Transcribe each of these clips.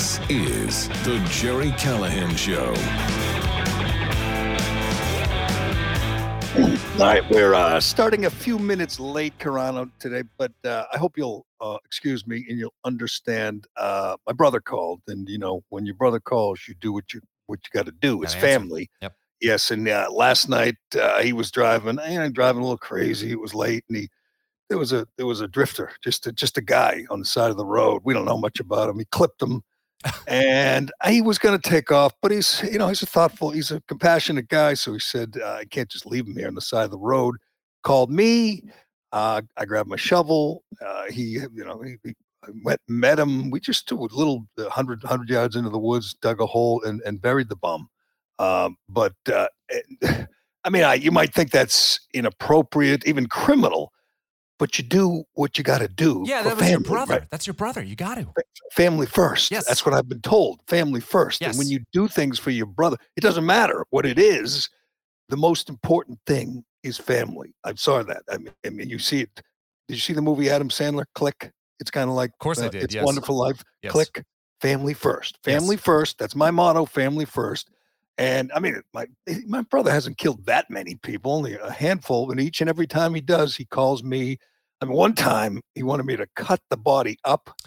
This is the Gerry Callahan Show. All right, we're uh, starting a few minutes late, Carano, today, but uh, I hope you'll uh, excuse me and you'll understand. Uh, my brother called, and you know, when your brother calls, you do what you what you got to do. It's Gotta answer. family. Yep. Yes, and uh, last night uh, he was driving, and driving a little crazy. It was late, and he there was a there was a drifter, just a, just a guy on the side of the road. We don't know much about him. He clipped him, and he was going to take off, but he's you know he's a thoughtful, he's a compassionate guy. So he said, uh, I can't just leave him here on the side of the road. Called me. Uh, I grabbed my shovel. Uh, he you know he, he went met him. We just took a little uh, 100, 100 yards into the woods, dug a hole, and and buried the bum. Um, but uh, I mean, I, you might think that's inappropriate, even criminal, but you do what you got to do. Yeah, that was your brother. right? That's your brother. You got to. Family first. Yes. That's what I've been told. Family first. Yes. And when you do things for your brother, it doesn't matter what it is. The most important thing is family. I saw that. I mean, I mean, you see it. Did you see the movie Adam Sandler? Click. It's kind of like, Of course I uh, did, It's yes. Wonderful Life. Yes. Click. Family first. Family first. That's my motto. Family first. And I mean, my my brother hasn't killed that many people, only a handful. And each and every time he does, he calls me. I mean, one time he wanted me to cut the body up,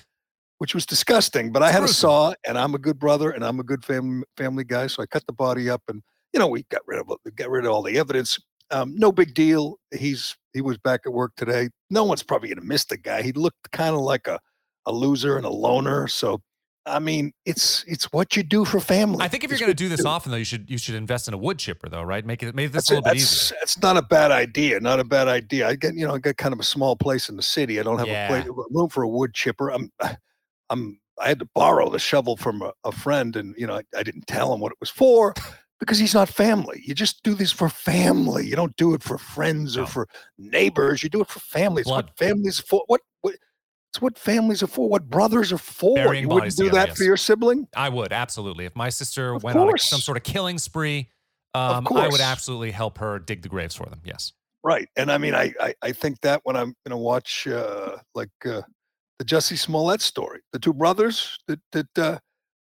which was disgusting. But I had a saw, and I'm a good brother, and I'm a good family family guy. So I cut the body up, and you know, we got rid of it- got rid of all the evidence. Um, no big deal. He's he was back at work today. No one's probably gonna miss the guy. He looked kind of like a a loser and a loner. So. I mean, it's it's what you do for family. I think if you're going to do this often, though, you should you should invest in a wood chipper, though, right? Make it make this That's, a little bit that's, easier. that's not a bad idea. Not a bad idea. I get, you know, I got kind of a small place in the city. I don't have Yeah. a place, room for a wood chipper. I'm, I'm, I had to borrow the shovel from a, a friend, and you know, I, I didn't tell him what it was for because he's not family. You just do this for family. You don't do it for friends or No. for neighbors. You do it for family. It's what families for. What, what? It's what families are for. What brothers are for. Burying you wouldn't do together, that for your sibling. I would absolutely. If my sister Of went on a, some sort of killing spree, um, I course. would absolutely help her dig the graves for them. Yes. Right. And I mean, I, I, I think that when I'm going to watch uh, like uh, the Jussie Smollett story, the two brothers that, that uh,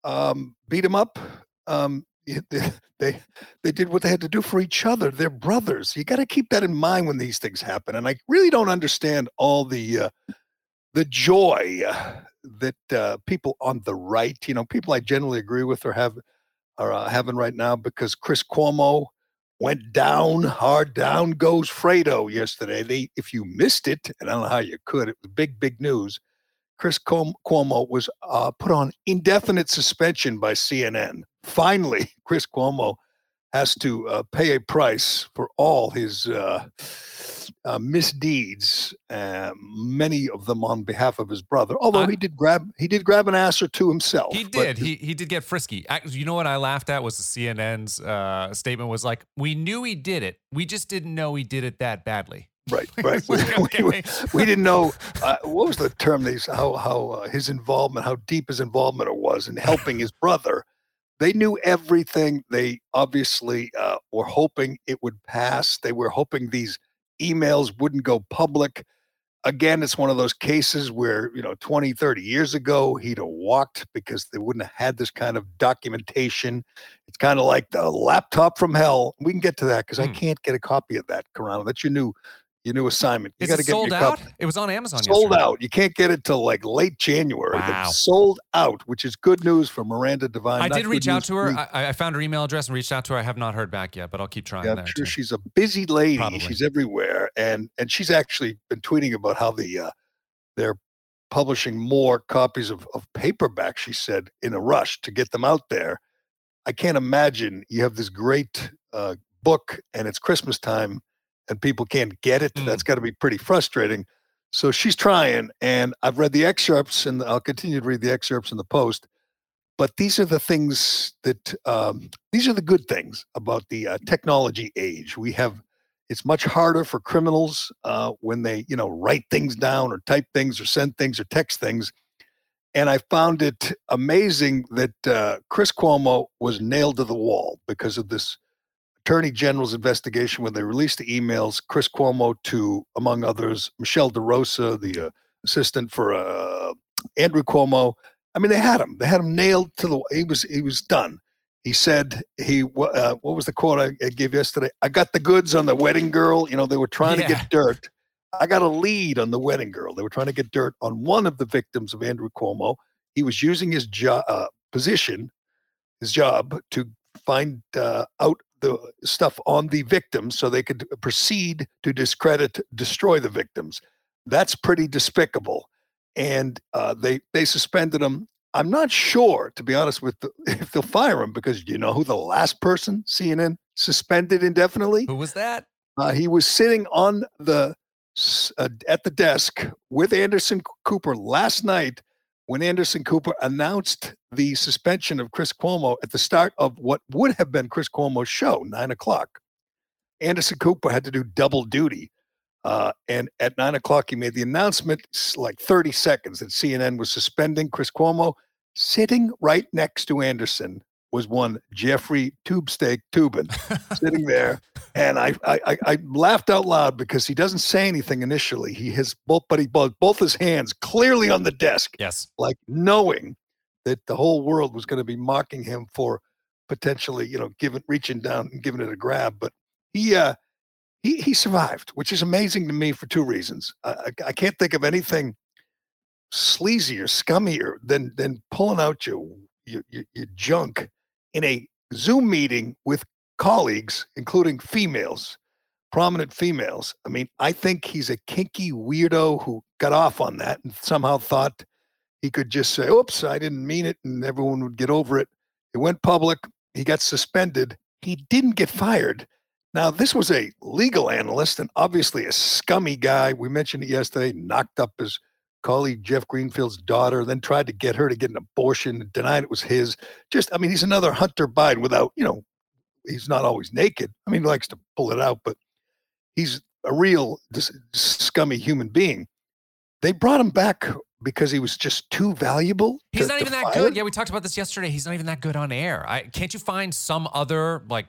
um, beat him up, um, y- they, they, they did what they had to do for each other. They're brothers. You got to keep that in mind when these things happen. And I really don't understand all the, uh, the joy uh, that uh, people on the right, you know, people I generally agree with are, have, are uh, having right now because Chris Cuomo went down hard down goes fredo yesterday. They if you missed it and i don't know how you could it was big big news. Chris Cuom- cuomo was uh, put on indefinite suspension by cnn finally chris cuomo has to uh, pay a price for all his uh, misdeeds uh, many of them on behalf of his brother although I- he did grab he did grab an ass or two himself He did. He he did get frisky. Actually, you know what I laughed at was the CNN's uh, statement was like, "We knew he did it. We just didn't know he did it that badly." Right, right. We- we, we didn't know uh, what was the term they s- how how uh, his involvement, how deep his involvement it was in helping his brother. They knew everything. They obviously uh, were hoping it would pass. They were hoping these emails wouldn't go public. Again, it's one of those cases where, you know, 20, 30 years ago, he'd have walked because they wouldn't have had this kind of documentation. It's kind of like the laptop from hell. We can get to that because I Hmm. can't get a copy of that, Carano. That's your new your new assignment. You got to get sold a out? copy. It was on Amazon. Sold yesterday. out. You can't get it till like late January. Wow. Sold out, which is good news for Miranda Devine. I did reach out to her. I, I found her email address and reached out to her. I have not heard back yet, but I'll keep trying Yeah. I'm sure too. she's a busy lady. Probably. She's everywhere, and and she's actually been tweeting about how the uh, they're publishing more copies of of paperback. She said in a rush to get them out there. I can't imagine you have this great uh, book and it's Christmas time and people can't get it. Mm. That's got to be pretty frustrating. So she's trying, and I've read the excerpts, and I'll continue to read the excerpts in the post. But these are the things that um, these are the good things about the uh, technology age. We have it's much harder for criminals uh, when they you know write things down or type things or send things or text things. And I found it amazing that uh, Chris Cuomo was nailed to the wall because of this Attorney General's investigation when they released the emails. Chris Cuomo to, among others, Michelle DeRosa, the uh, assistant for uh, Andrew Cuomo. I mean, they had him. They had him nailed to the. He was he was done. He said he. Uh, what was the quote I, I, gave yesterday? I got the goods on the wedding girl. You know, they were trying yeah. to get dirt. I got a lead on the wedding girl. They were trying to get dirt on one of the victims of Andrew Cuomo. He was using his job uh, position, his job, to find uh, out the stuff on the victims so they could proceed to discredit, destroy the victims. That's pretty despicable. And uh, they they suspended him. I'm not sure, to be honest, with the, if they'll fire him because you know who the last person CNN suspended indefinitely. Who was that? Uh, he was sitting on the uh, at the desk with Anderson Cooper last night when Anderson Cooper announced the suspension of Chris Cuomo at the start of what would have been Chris Cuomo's show, nine o'clock. Anderson Cooper had to do double duty. Uh, and at nine o'clock, he made the announcement, like 30 seconds, that CNN was suspending Chris Cuomo. Sitting right next to Anderson was one Jeffrey Tubesteak Toobin sitting there. And I, I, I laughed out loud because he doesn't say anything initially. He has both, but he both, both his hands clearly on the desk. Yes. Like knowing that the whole world was going to be mocking him for potentially, you know, giving, reaching down and giving it a grab. But he, uh, he, he survived, which is amazing to me for two reasons. I, I can't think of anything sleazier, scummier than than pulling out your your, your, your junk in a Zoom meeting with colleagues, including females, prominent females. I mean, I think he's a kinky weirdo who got off on that and somehow thought he could just say, oops, I didn't mean it, and everyone would get over it. It went public. He got suspended. He didn't get fired. Now, this was a legal analyst and obviously a scummy guy. We mentioned it yesterday, knocked up his colleague Jeff Greenfield's daughter, then tried to get her to get an abortion, denied it was his. Just, I mean, he's another Hunter Biden without, you know, he's not always naked. I mean, he likes to pull it out, but he's a real scummy human being. They brought him back because he was just too valuable. He's to, not even that good. Yeah, we talked about this yesterday. He's not even that good on air. I, can't you find some other like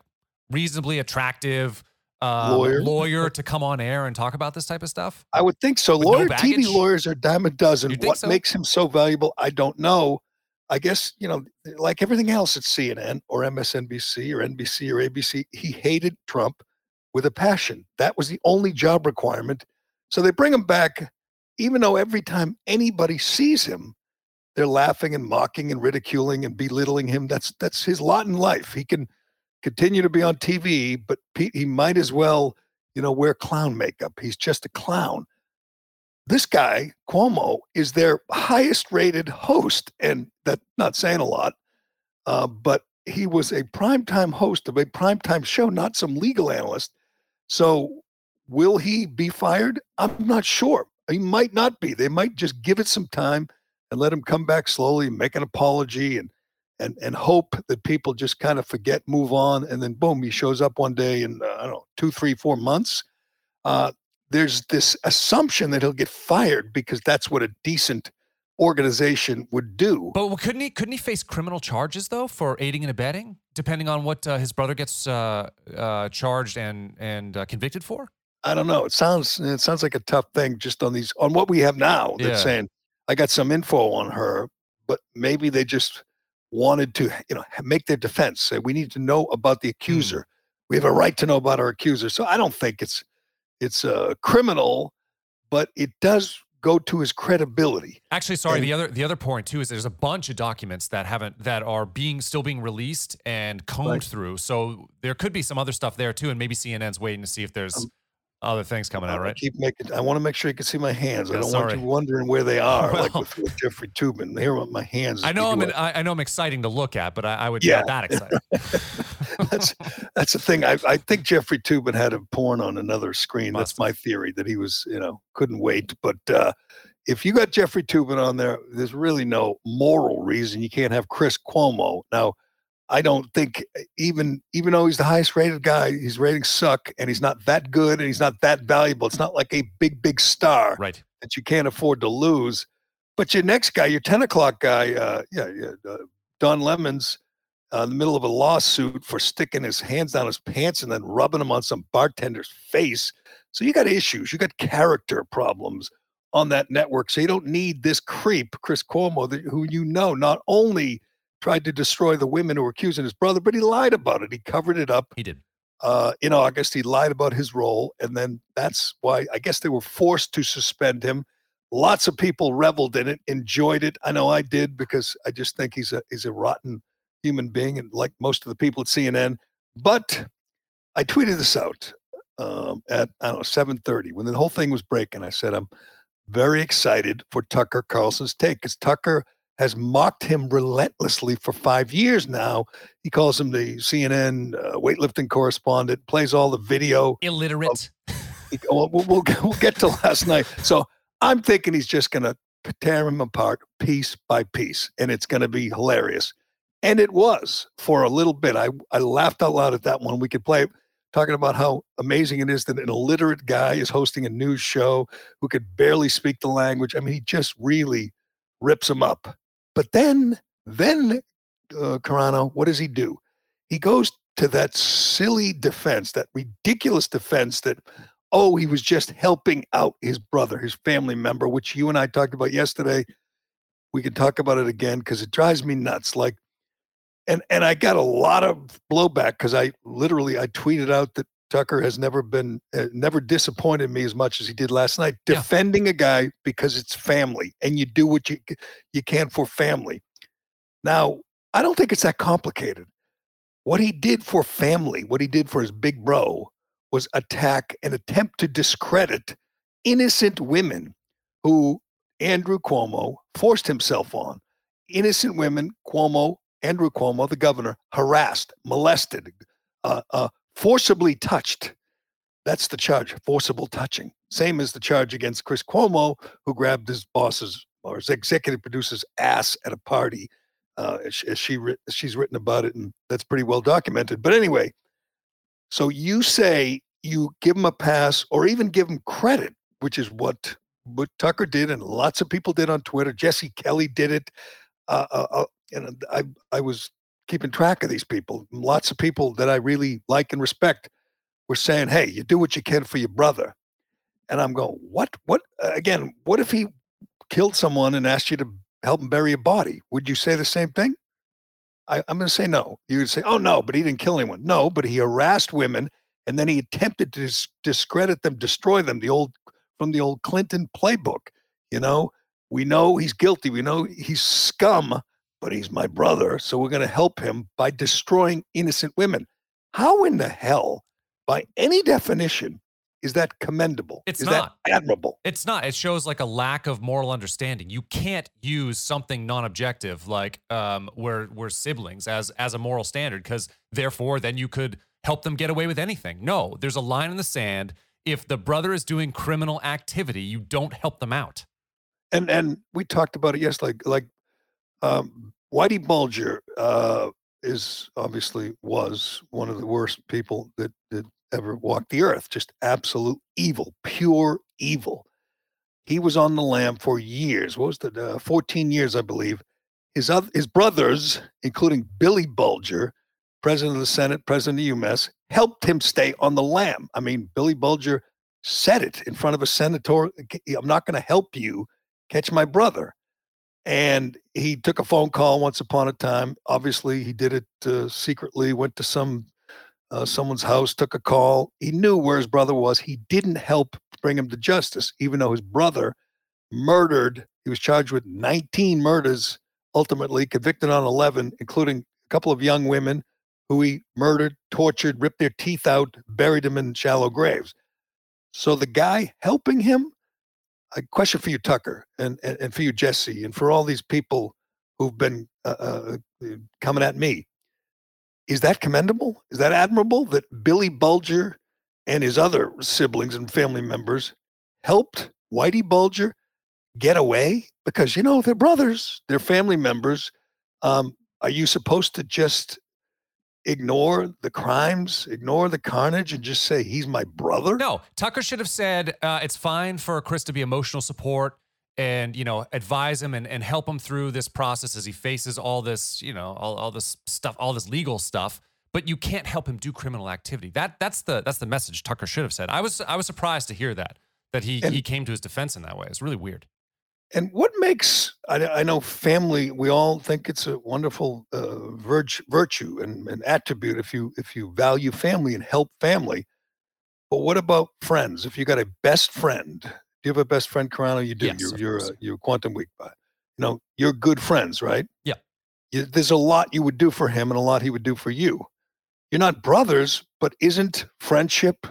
reasonably attractive uh, lawyer. lawyer to come on air and talk about this type of stuff? I would think so. With lawyer no TV lawyers are dime a dozen. What so? makes him so valuable? I don't know. I guess you know, like everything else at CNN or MSNBC or NBC or ABC, he hated Trump with a passion. That was the only job requirement. So they bring him back, even though every time anybody sees him, they're laughing and mocking and ridiculing and belittling him. That's that's his lot in life. He can continue to be on TV, but Pete, he might as well, you know, wear clown makeup. He's just a clown. This guy, Cuomo, is their highest rated host. And that's not saying a lot, uh, but he was a primetime host of a primetime show, not some legal analyst. So will he be fired? I'm not sure. He might not be. They might just give it some time and let him come back slowly, make an apology, and and and hope that people just kind of forget, move on, and then boom, he shows up one day in uh, I don't know two, three, four months. Uh, there's this assumption that he'll get fired because that's what a decent organization would do. But couldn't he couldn't he face criminal charges though for aiding and abetting, depending on what uh, his brother gets uh, uh, charged and and uh, convicted for? I don't know. It sounds it sounds like a tough thing just on these on what we have now. They're yeah. saying I got some info on her, but maybe they just wanted to, you know, make their defense. Say we need to know about the mm. accuser. We have a right to know about our accuser. So I don't think it's it's a uh, criminal, but it does go to his credibility. Actually, sorry, and, the other the other point too is there's a bunch of documents that haven't that are being still being released and combed right. through. So there could be some other stuff there too, and maybe CNN's waiting to see if there's um, other things coming out, right? keep making. I want to make sure you can see my hands. Yeah, I don't sorry. want you wondering where they are, well, like with, Jeffrey Toobin. Here my hands. I know I'm. An, I know I'm exciting to look at, but I, I would yeah. not that excited. that's that's the thing. I, I think Jeffrey Toobin had a porn on another screen. Must that's my theory that he was, you know, couldn't wait. But uh, if you got Jeffrey Toobin on there, there's really no moral reason you can't have Chris Cuomo. Now, I don't think even even though he's the highest rated guy, his ratings suck, and he's not that good, and he's not that valuable. It's not like a big big star Right. that you can't afford to lose. But your next guy, your 10 o'clock guy, uh, yeah, yeah uh, Don Lemon's, uh, in the middle of a lawsuit for sticking his hands down his pants and then rubbing them on some bartender's face. So you got issues, you got character problems on that network. So you don't need this creep, Chris Cuomo, that, who you know not only tried to destroy the women who were accusing his brother, but he lied about it. He covered it up He did. uh, in August. He lied about his role, and then that's why I guess they were forced to suspend him. Lots of people reveled in it, enjoyed it. I know I did because I just think he's a he's a rotten human being, and like most of the people at CNN. But I tweeted this out um, at I don't know seven thirty when the whole thing was breaking. I said I'm very excited for Tucker Carlson's take because Tucker has mocked him relentlessly for five years now. He calls him the CNN uh, weightlifting correspondent, plays all the video. Illiterate. We'll, we'll, we'll we'll get to last night. So I'm thinking he's just going to tear him apart piece by piece, and it's going to be hilarious. And it was for a little bit. I, I laughed out loud at that one. We could play it, talking about how amazing it is that an illiterate guy is hosting a news show who could barely speak the language. I mean, he just really rips him up. But then, then, uh, Carano, what does he do? He goes to that silly defense, that ridiculous defense that, oh, he was just helping out his brother, his family member, which you and I talked about yesterday. We can talk about it again because it drives me nuts. Like, and and I got a lot of blowback because I literally I tweeted out that Tucker has never been uh, never disappointed me as much as he did last night Yeah. defending a guy because it's family and you do what you you can for family. Now, I don't think it's that complicated. What he did for family, what he did for his big bro was attack and attempt to discredit innocent women who Andrew Cuomo forced himself on. Innocent women, Cuomo, Andrew Cuomo, the governor, harassed, molested, uh, uh, forcibly touched. That's the charge, forcible touching. Same as the charge against Chris Cuomo, who grabbed his boss's or his executive producer's ass at a party. Uh, as, as she she's written about it, and that's pretty well documented. But anyway, so you say you give him a pass, or even give him credit, which is what what Tucker did, and lots of people did on Twitter. Jesse Kelly did it. Uh, uh, uh, and I I was keeping track of these people. Lots of people that I really like and respect were saying, "Hey, you do what you can for your brother," and I'm going, "What? What? Uh, again? What if he killed someone and asked you to help him bury a body? Would you say the same thing?" I, I'm going to say no. You would say, "Oh no, but he didn't kill anyone." No, but he harassed women, and then he attempted to dis- discredit them, destroy them. The old from the old Clinton playbook. You know, we know he's guilty. We know he's scum, but he's my brother. So we're going to help him by destroying innocent women. How in the hell, by any definition, is that commendable? It's is not. admirable? It's not. It shows like a lack of moral understanding. You can't use something non-objective like um, we're we're siblings as as a moral standard because therefore then you could help them get away with anything. No, there's a line in the sand. If the brother is doing criminal activity, you don't help them out. And and we talked about it. Yes, like like um, Whitey Bulger uh, is obviously was one of the worst people that that ever walked the earth. Just absolute evil, pure evil. He was on the lam for years. What was that? Uh, Fourteen years, I believe. His other, his brothers, including Billy Bulger, president of the Senate, president of UMass, helped him stay on the lam. I mean, Billy Bulger said it in front of a senator. I'm not going to help you catch my brother. And he took a phone call once upon a time. Obviously, he did it uh, secretly. Went to some uh, someone's house, took a call. He knew where his brother was. He didn't help bring him to justice, even though his brother murdered. He was charged with 19 murders, ultimately convicted on 11, including a couple of young women who he murdered, tortured, ripped their teeth out, buried them in shallow graves. So the guy helping him, a question for you, Tucker, and, and, and for you, Jesse, and for all these people who've been uh, uh, coming at me. is that commendable? Is that admirable that Billy Bulger and his other siblings and family members helped Whitey Bulger get away? Because, you know, they're brothers, they're family members. Um, are you supposed to just ignore the crimes, ignore the carnage, and just say he's my brother? No, Tucker should have said uh, it's fine for Chris to be emotional support and you know advise him and, and help him through this process as he faces all this you know all, all this stuff all this legal stuff but you can't help him do criminal activity. That that's the that's the message tucker should have said. I was i was surprised to hear that that he and, he came to his defense in that way. It's really weird and what makes I, I know family we all think it's a wonderful uh, virtue, virtue and an attribute if you if you value family and help family but what about friends if you got a best friend do you have a best friend, Carano? You do. Yes, you're you're a, you're Quantum Week, but you know you're good friends, right? Yeah. You, there's a lot you would do for him, and a lot he would do for you. You're not brothers, but isn't friendship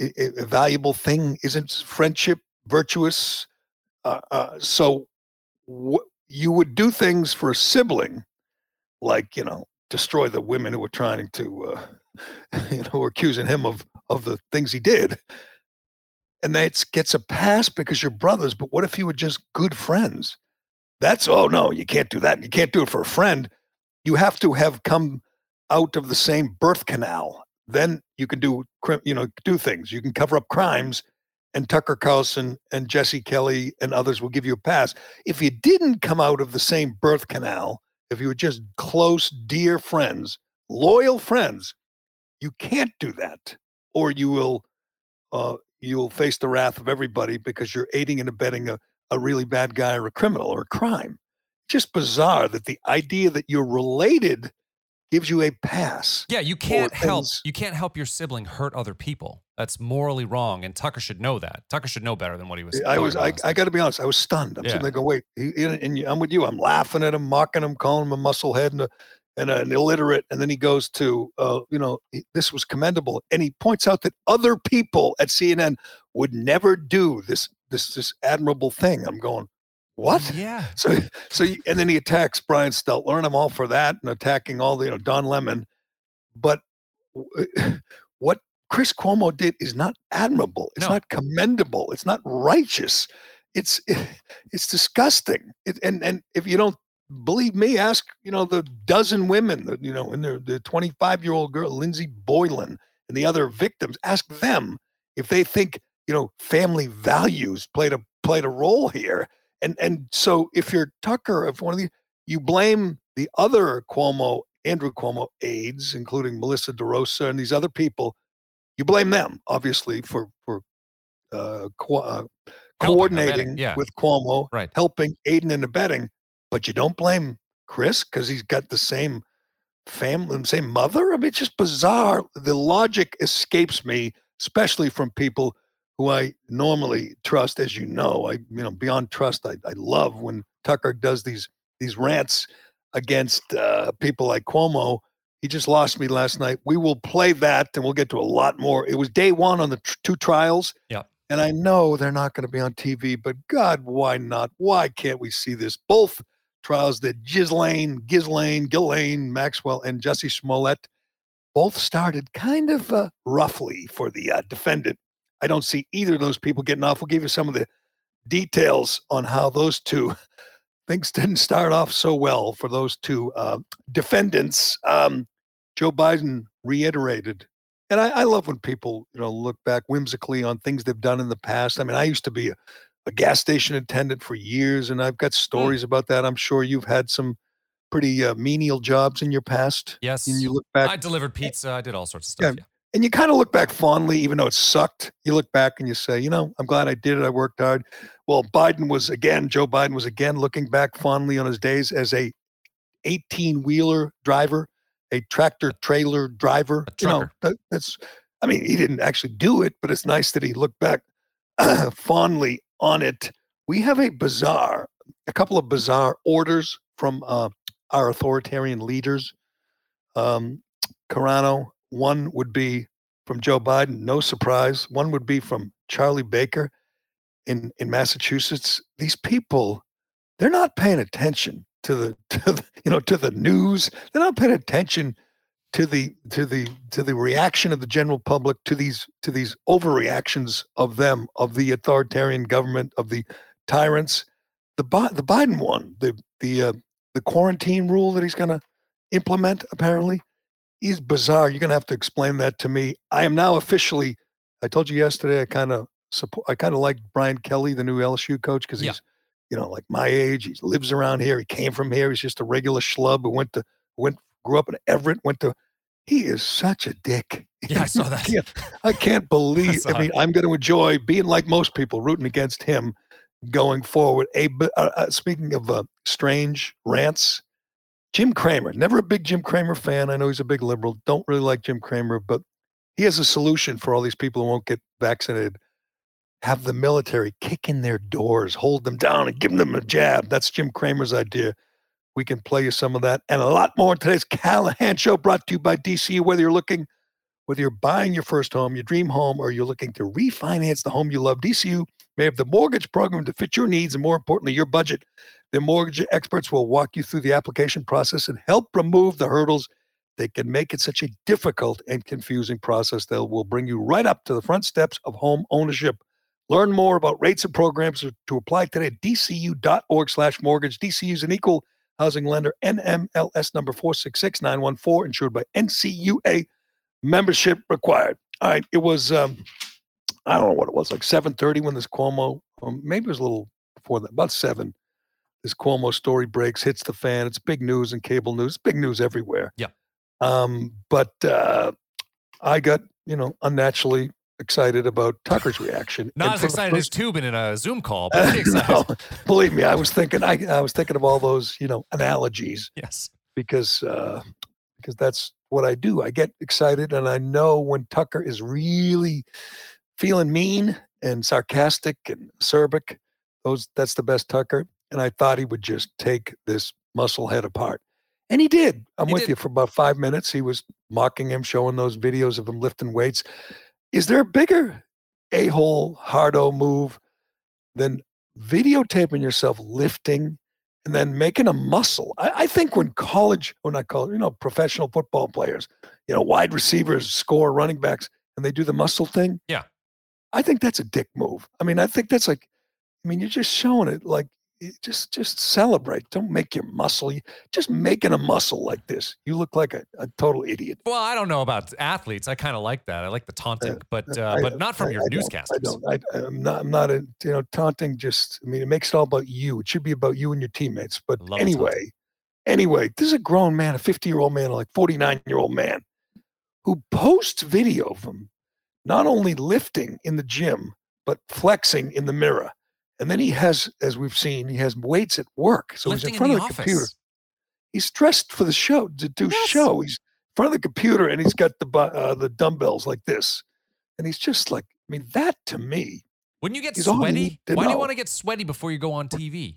a, a valuable thing? Isn't friendship virtuous? Uh, uh, so wh- you would do things for a sibling, like you know, destroy the women who were trying to, uh, you know, were accusing him of of the things he did and that gets a pass because you're brothers. But what if you were just good friends? That's oh no, you can't do that. You can't do it for a friend. You have to have come out of the same birth canal. Then you can do you know do things. You can cover up crimes, and Tucker Carlson and Jesse Kelly and others will give you a pass. If you didn't come out of the same birth canal, if you were just close, dear friends, loyal friends, you can't do that, or you will uh, you'll face the wrath of everybody because you're aiding and abetting a, a really bad guy or a criminal or a crime. Just bizarre that the idea that you're related gives you a pass. Yeah, you can't help you can't help your sibling hurt other people. That's morally wrong, and Tucker should know that. Tucker should know better than what he was. I was. I, I got to be honest. I was stunned. I'm yeah. sitting there going, "Wait," he, and, and I'm with you. I'm laughing at him, mocking him, calling him a musclehead and a and an illiterate. And then he goes to, uh, you know, this was commendable. And he points out that other people at CNN would never do this this this admirable thing. I'm going, what? Yeah. So so and then he attacks Brian Stelter, and I'm all for that, and attacking all the you know Don Lemon. But what Chris Cuomo did is not admirable. It's no. not commendable. It's not righteous. It's it's disgusting. It, and and if you don't believe me, ask you know the dozen women, that, you know, and the 25 year old girl Lindsey Boylan and the other victims. Ask them if they think you know family values played a played a role here. And and so if you're Tucker, if one of the you blame the other Cuomo, Andrew Cuomo aides, including Melissa DeRosa and these other people, you blame them obviously for for uh, co- uh, coordinating yeah. with Cuomo, right. helping, aiding, and abetting but you don't blame Chris because he's got the same family, same mother. I mean, it's just bizarre. The logic escapes me, especially from people who I normally trust, as you know. I, you know, beyond trust, I, I love when Tucker does these these rants against uh, people like Cuomo. He just lost me last night. We will play that, and we'll get to a lot more. It was day one on the tr- two trials. Yeah. And I know they're not going to be on TV, but God, why not? Why can't we see this? Both trials that Ghislaine, Ghislaine, Ghislaine, Maxwell, and Jussie Smollett both started kind of uh, roughly for the uh, defendant. I don't see either of those people getting off. We'll give you some of the details on how those two things didn't start off so well for those two uh, defendants. Um, Joe Biden reiterated, and I, I, love when people you know look back whimsically on things they've done in the past. I mean, I used to be a a gas station attendant for years, and I've got hmm. stories mm. about that. I'm sure you've had some pretty uh, menial jobs in your past. Yes. And you look back. I delivered pizza. I did all sorts of stuff. Yeah. yeah. And you kind of look back fondly, even though it sucked. You look back and you say, you know, I'm glad I did it. I worked hard. Well, Biden was again, Joe Biden was again looking back fondly on his days as a 18 wheeler driver, a tractor trailer driver. You know, that, that's, I mean, he didn't actually do it, but it's nice that he looked back fondly on it. We have a bizarre, a couple of bizarre orders from uh, our authoritarian leaders. Um, Carano, one would be from Joe Biden, no surprise. One would be from Charlie Baker in, in Massachusetts. These people, they're not paying attention to the, to the, you know, to the news. They're not paying attention to the to the to the reaction of the general public to these to these overreactions of them of the authoritarian government of the tyrants the the Biden one the the uh, the quarantine rule that he's going to implement apparently is bizarre you're going to have to explain that to me i am now officially i told you yesterday i kind of support i kind of like brian kelly the new lsu coach because he's yeah. you know like my age he lives around here he came from here he's just a regular schlub who went to went grew up in everett went to he is such a dick. Yeah, I saw that. I can't, I can't believe. I, I mean, it. I'm going to enjoy being like most people, rooting against him going forward. A uh, uh, speaking of uh, strange rants, Jim Cramer. Never a big Jim Cramer fan. I know he's a big liberal. Don't really like Jim Cramer, but he has a solution for all these people who won't get vaccinated. Have the military kick in their doors, hold them down, and give them a jab. That's Jim Cramer's idea. We can play you some of that and a lot more in today's Callahan Show brought to you by DCU. Whether you're looking, whether you're buying your first home, your dream home, or you're looking to refinance the home you love, DCU may have the mortgage program to fit your needs and more importantly, your budget. Their mortgage experts will walk you through the application process and help remove the hurdles that can make it such a difficult and confusing process that will bring you right up to the front steps of home ownership. Learn more about rates and programs to apply today at dcu.org slash mortgage. DCU is an equal housing lender, NMLS number 466914, insured by NCUA, membership required. All right, it was, um, I don't know what it was, like 7.30 when this Cuomo, um, maybe it was a little before that, about 7, this Cuomo story breaks, hits the fan. It's big news in cable news, big news everywhere. Yeah. Um, but uh, I got, you know, unnaturally excited about Tucker's reaction. Not as excited first, as Toobin in a Zoom call, but excited. no, believe me, I was thinking I, I was thinking of all those, you know, analogies. Yes. Because uh because that's what I do. I get excited and I know when Tucker is really feeling mean and sarcastic and acerbic, those that's the best Tucker. And I thought he would just take this muscle head apart. And he did. I'm he with did. you for about five minutes. He was mocking him, showing those videos of him lifting weights. Is there a bigger a hole hardo move than videotaping yourself lifting and then making a muscle? I, I think when college, or not college, you know, professional football players, you know, wide receivers score running backs and they do the muscle thing. Yeah. I think that's a dick move. I mean, I think that's like, I mean, you're just showing it like just just celebrate. Don't make your muscle. Just making a muscle like this, you look like a, a total idiot. Well, I don't know about athletes. I kind of like that. I like the taunting, but uh, I, but not from I, your I newscasters. I don't. I, am not. I'm not a. You know, taunting. Just. I mean, it makes it all about you. It should be about you and your teammates. But anyway, anyway, this is a grown man, a 50 year old man, like 49 year old man, who posts video of him not only lifting in the gym but flexing in the mirror and then he has, as we've seen, he has weights at work. So Lifting he's in front in of the office. computer. He's dressed for the show to do yes. show. He's in front of the computer and he's got the uh, the dumbbells like this, and he's just like, I mean, that to me. Wouldn't you get sweaty? Why do you want to get sweaty before you go on TV?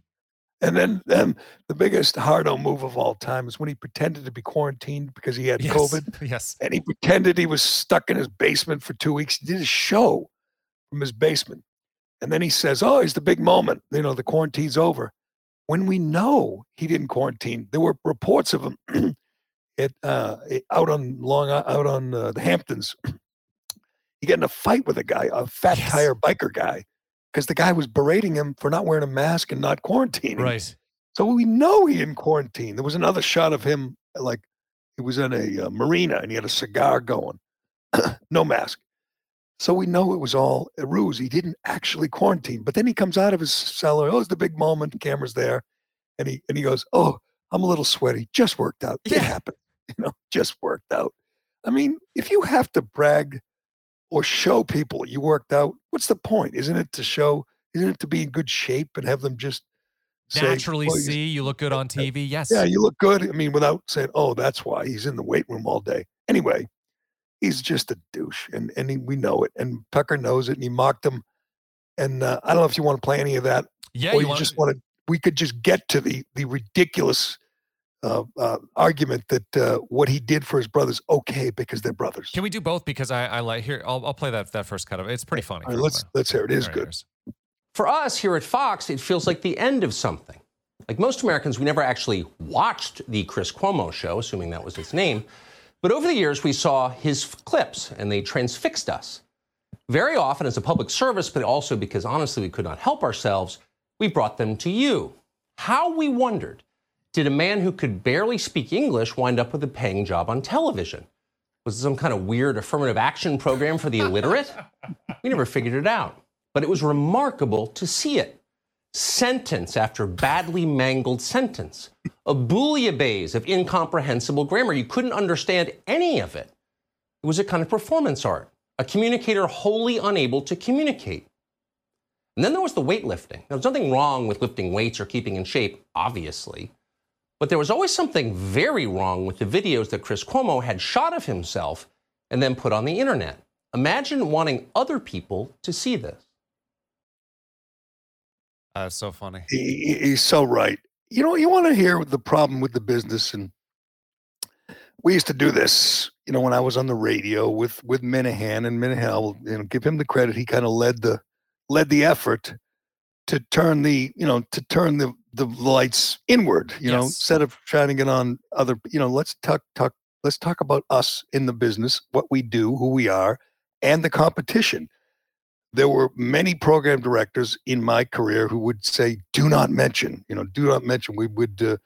And then, then the biggest hardo move of all time is when he pretended to be quarantined because he had yes. COVID. Yes. And he pretended he was stuck in his basement for two weeks. He did a show from his basement. And then he says, Oh, it's the big moment. You know, the quarantine's over. When we know he didn't quarantine, there were reports of him it, uh, out on Long out on uh, the Hamptons. he got in a fight with a guy, a fat yes. tire biker guy, because the guy was berating him for not wearing a mask and not quarantining. Right. So we know he didn't quarantine. There was another shot of him like he was in a uh, marina and he had a cigar going, no mask. So we know it was all a ruse. He didn't actually quarantine. But then he comes out of his cellar. Oh, it's the big moment. The camera's there. And he and he goes, Oh, I'm a little sweaty. Just worked out. Yeah. It happened. You know, just worked out. I mean, if you have to brag or show people you worked out, what's the point? Isn't it to show, isn't it to be in good shape and have them just naturally say, see you look good on TV? Yes. Yeah, you look good. I mean, without saying, oh, that's why he's in the weight room all day. Anyway, he's just a douche, and and he, we know it. And Tucker knows it, and he mocked him. And uh, I don't know if you want to play any of that, yeah, or you, you just want to. We could just get to the the ridiculous uh, uh, argument that uh, what he did for his brothers okay because they're brothers. Can we do both? Because I, I like here. I'll, I'll play that that first cut of it. It's pretty funny. Right, let's let's hear it. It is good. For us here at Fox, it feels like the end of something. Like most Americans, we never actually watched the Chris Cuomo show, assuming that was its name. But over the years, we saw his clips and they transfixed us. Very often as a public service, but also because honestly we could not help ourselves, we brought them to you. How we wondered did a man who could barely speak English wind up with a paying job on television? Was it some kind of weird affirmative action program for the illiterate? we never figured it out. But it was remarkable to see it. Sentence after badly mangled sentence. A bouillabaisse of incomprehensible grammar. You couldn't understand any of it. It was a kind of performance art, a communicator wholly unable to communicate. And then there was the weightlifting. There was nothing wrong with lifting weights or keeping in shape, obviously. But there was always something very wrong with the videos that Chris Cuomo had shot of himself and then put on the internet. Imagine wanting other people to see this. That's so funny. He, he's so right. You know, you want to hear the problem with the business, and we used to do this. You know, when I was on the radio with with Minihane, and Minihane, I'll you know, give him the credit. He kind of led the led the effort to turn the you know to turn the the lights inward. You know, instead of shining it on other. You know, let's talk talk. Let's talk about us in the business, what we do, who we are, and the competition there were many program directors in my career who would say, "Do not mention," you know, "Do not mention." We would, uh,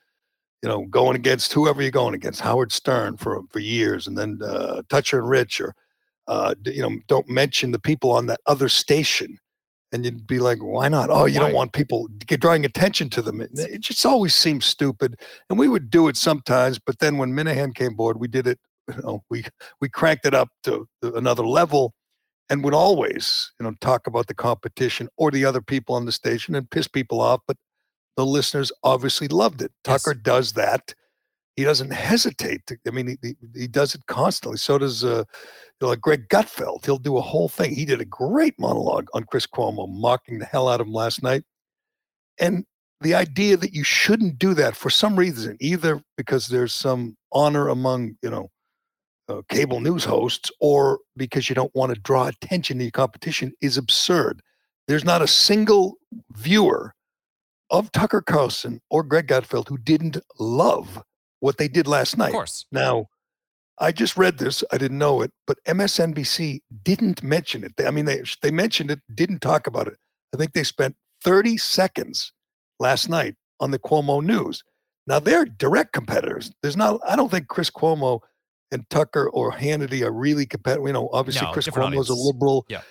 you know, going against whoever you're going against, Howard Stern for for years, and then uh, Toucher and Rich, or uh, you know, don't mention the people on that other station. And you'd be like, "Why not?" Oh, you Why? don't want people drawing attention to them. It, just always seems stupid, and we would do it sometimes. But then when Minihane came aboard, we did it. You know, we we cranked it up to another level and would always, you know, talk about the competition or the other people on the station and piss people off. But the listeners obviously loved it. Yes. Tucker does that. He doesn't hesitate. To, I mean, he, he, does it constantly. So does uh, like Greg Gutfeld. He'll do a whole thing. He did a great monologue on Chris Cuomo, mocking the hell out of him last night. And the idea that you shouldn't do that for some reason, either because there's some honor among, you know, uh, cable news hosts or because you don't want to draw attention to your competition is absurd. There's not a single viewer of Tucker Carlson or Greg Gutfeld who didn't love what they did last night. Of course. Now, I just read this. I didn't know it, but MSNBC didn't mention it. They- I mean, they they mentioned it, didn't talk about it. I think they spent 30 seconds last night on the Cuomo news. Now they're direct competitors. There's not. I don't think Chris Cuomo and Tucker or Hannity are really competitive. You know, obviously No, Chris different Cuomo's a liberal. Yeah.